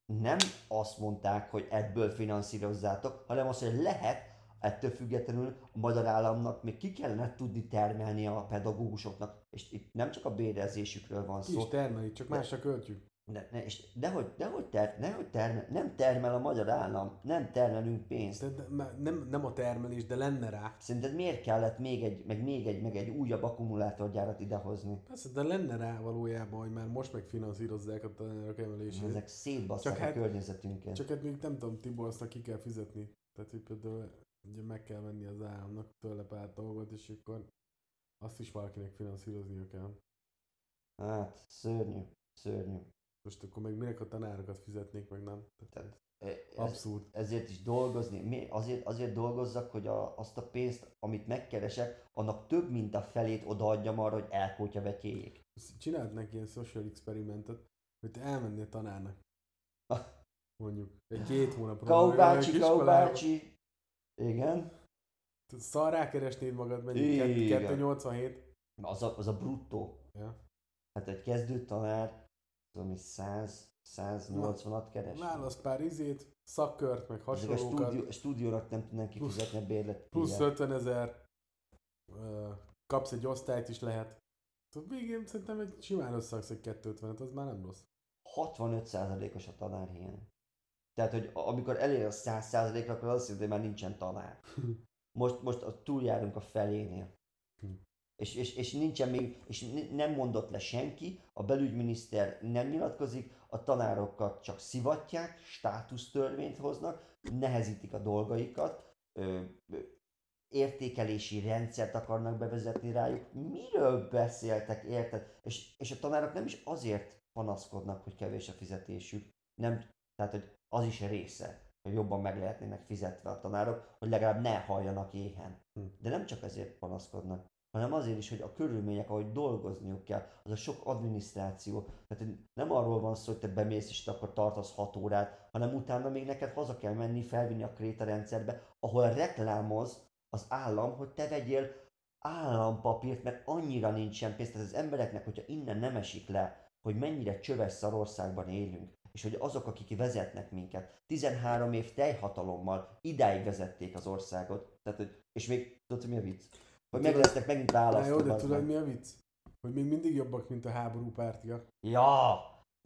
[SPEAKER 1] nem azt mondták, hogy ebből finanszírozzátok, hanem azt, hogy lehet, ettől függetlenül a magyar államnak még ki kellene tudni termelni a pedagógusoknak, és itt nem csak a bérezésükről van
[SPEAKER 2] Ki
[SPEAKER 1] szó,
[SPEAKER 2] is termelik, csak
[SPEAKER 1] De-
[SPEAKER 2] másra költjük.
[SPEAKER 1] De, ne, és dehogy, dehogy, ter, dehogy termel, nem termel a magyar állam, nem termelünk pénzt.
[SPEAKER 2] De, de, nem, nem a termelés, de lenne rá.
[SPEAKER 1] Szerinted miért kellett még egy, meg még egy, meg egy újabb akkumulátorgyárat idehozni?
[SPEAKER 2] Persze, de lenne rá valójában, hogy már most megfinanszírozzák a tanárok emelését.
[SPEAKER 1] Ezek szétbasszák
[SPEAKER 2] Csak
[SPEAKER 1] a
[SPEAKER 2] hát-
[SPEAKER 1] környezetünket.
[SPEAKER 2] Csak hát még nem tudom, Tibor, azt ki kell fizetni. Tehát, hogy például ugye meg kell venni az államnak tőle pár dolgot, és akkor azt is valakinek finanszíroznia kell.
[SPEAKER 1] Hát, szörnyű, szörnyű.
[SPEAKER 2] Most akkor meg minek a tanárokat fizetnék, meg nem? Tehát
[SPEAKER 1] E- Ez,
[SPEAKER 2] abszurd.
[SPEAKER 1] ezért is dolgozni, mi, azért, azért dolgozzak, hogy a, azt a pénzt, amit megkeresek, annak több mint a felét odaadjam arra, hogy elkótya vetjéjék.
[SPEAKER 2] Csinálhatnánk ilyen social experimentet, hogy te elmennél tanárnak. Mondjuk, egy két hónapra.
[SPEAKER 1] Kau
[SPEAKER 2] olyan
[SPEAKER 1] bácsi,
[SPEAKER 2] kis
[SPEAKER 1] Kau
[SPEAKER 2] iskolába.
[SPEAKER 1] bácsi. Igen.
[SPEAKER 2] Szar rákeresnéd magad, mennyi?
[SPEAKER 1] Igen.
[SPEAKER 2] 287?
[SPEAKER 1] Az a, az a bruttó.
[SPEAKER 2] Ja.
[SPEAKER 1] Hát egy kezdő tanár, hogy 100, 180-at keres.
[SPEAKER 2] Válasz pár izét, szakkört, meg
[SPEAKER 1] Ezek a
[SPEAKER 2] hasonlókat.
[SPEAKER 1] stúdió, a stúdiónak nem tudnánk kifizetni a bérlet.
[SPEAKER 2] Plusz
[SPEAKER 1] Igen.
[SPEAKER 2] 50 ezer, kapsz egy osztályt is lehet. Szóval végén szerintem egy simán összeaksz egy 250-et, az már nem rossz.
[SPEAKER 1] 65%-os a tanárhiány. Tehát, hogy a- amikor elér a 100%-ra, akkor az azt jelenti, hogy már nincsen tanár. Most, most a- túljárunk a felénél. És, és, és nincsen még, és nem mondott le senki, a belügyminiszter nem nyilatkozik, a tanárokat csak szivatják, státusztörvényt hoznak, nehezítik a dolgaikat, ö, ö, értékelési rendszert akarnak bevezetni rájuk. Miről beszéltek, érted? És, és a tanárok nem is azért panaszkodnak, hogy kevés a fizetésük, nem, tehát hogy az is része, hogy jobban meg lehetnének fizetve a tanárok, hogy legalább ne halljanak éhen.
[SPEAKER 2] Hm.
[SPEAKER 1] De nem csak ezért panaszkodnak. Hanem azért is, hogy a körülmények, ahogy dolgozniuk kell, az a sok adminisztráció. Tehát nem arról van szó, hogy te bemész és te akkor tartasz 6 órát, hanem utána még neked haza kell menni, felvinni a krétarendszerbe, ahol reklámoz az állam, hogy te vegyél állampapírt, mert annyira nincsen pénz. Tehát az embereknek, hogyha innen nem esik le, hogy mennyire csöves szarországban élünk, és hogy azok, akik vezetnek minket, 13 év tejhatalommal idáig vezették az országot, tehát, és még tudod, mi a vicc? Hogy meg lesznek megint
[SPEAKER 2] Na jó, de tudod mi a vicc? Hogy még mindig jobbak, mint a háború pártiak.
[SPEAKER 1] Ja,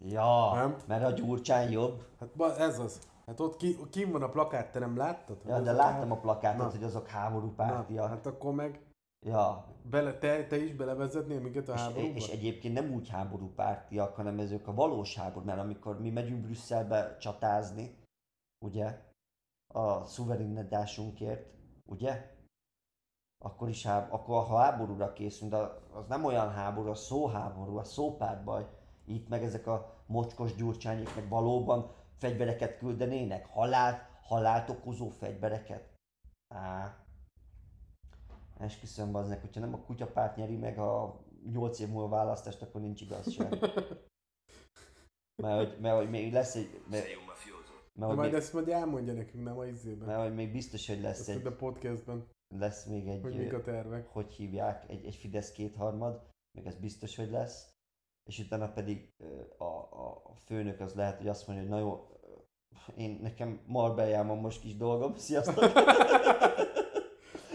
[SPEAKER 1] ja,
[SPEAKER 2] Nem?
[SPEAKER 1] mert a gyurcsány jobb.
[SPEAKER 2] Hát ba- ez az. Hát ott ki, kim van a plakát, te nem láttad?
[SPEAKER 1] Ja, de láttam a plakátot,
[SPEAKER 2] Na.
[SPEAKER 1] hogy azok háború
[SPEAKER 2] Na,
[SPEAKER 1] pártiak.
[SPEAKER 2] hát akkor meg
[SPEAKER 1] Ja,
[SPEAKER 2] bele, te, te is belevezetnél minket a
[SPEAKER 1] és,
[SPEAKER 2] háborúba?
[SPEAKER 1] és egyébként nem úgy háború pártiak, hanem ezek a valós háború, mert amikor mi megyünk Brüsszelbe csatázni, ugye, a szuverenitásunkért, ugye, akkor is háb, akkor ha háborúra készülünk, de az nem olyan háború, az szóháború, a szópárbaj. Itt meg ezek a mocskos gyurcsányok meg valóban fegyvereket küldenének, halált, halált okozó fegyvereket. Á, esküszöm baznek, hogyha nem a kutyapárt nyeri meg a 8 év múlva választást, akkor nincs igazság. Mert hogy, mert, hogy még lesz egy... Mert, mert, hogy
[SPEAKER 2] majd
[SPEAKER 1] még,
[SPEAKER 2] ezt majd elmondja nekünk, nem a izében.
[SPEAKER 1] mert hogy még biztos, hogy lesz
[SPEAKER 2] Ezt
[SPEAKER 1] egy,
[SPEAKER 2] a podcastben,
[SPEAKER 1] lesz még egy,
[SPEAKER 2] hogy mik a tervek.
[SPEAKER 1] hogy hívják, egy, egy Fidesz kétharmad, meg ez biztos, hogy lesz, és utána pedig a, a, a főnök az lehet, hogy azt mondja, hogy na jó, én nekem Marbellán van most kis dolgom, sziasztok!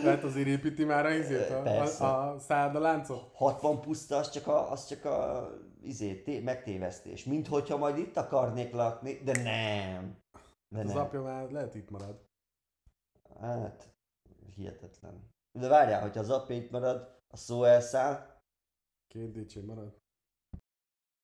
[SPEAKER 2] Lehet azért építi már a izét, a,
[SPEAKER 1] Persze.
[SPEAKER 2] a, a száldaláncot?
[SPEAKER 1] 60 puszta, az csak a, az csak a izé, té, megtévesztés. Mint hogyha majd itt akarnék lakni, de nem. De
[SPEAKER 2] Az
[SPEAKER 1] nem.
[SPEAKER 2] apja már lehet itt marad.
[SPEAKER 1] Hát, hihetetlen. De várjál, hogyha az itt marad, a szó elszáll,
[SPEAKER 2] Két DC marad.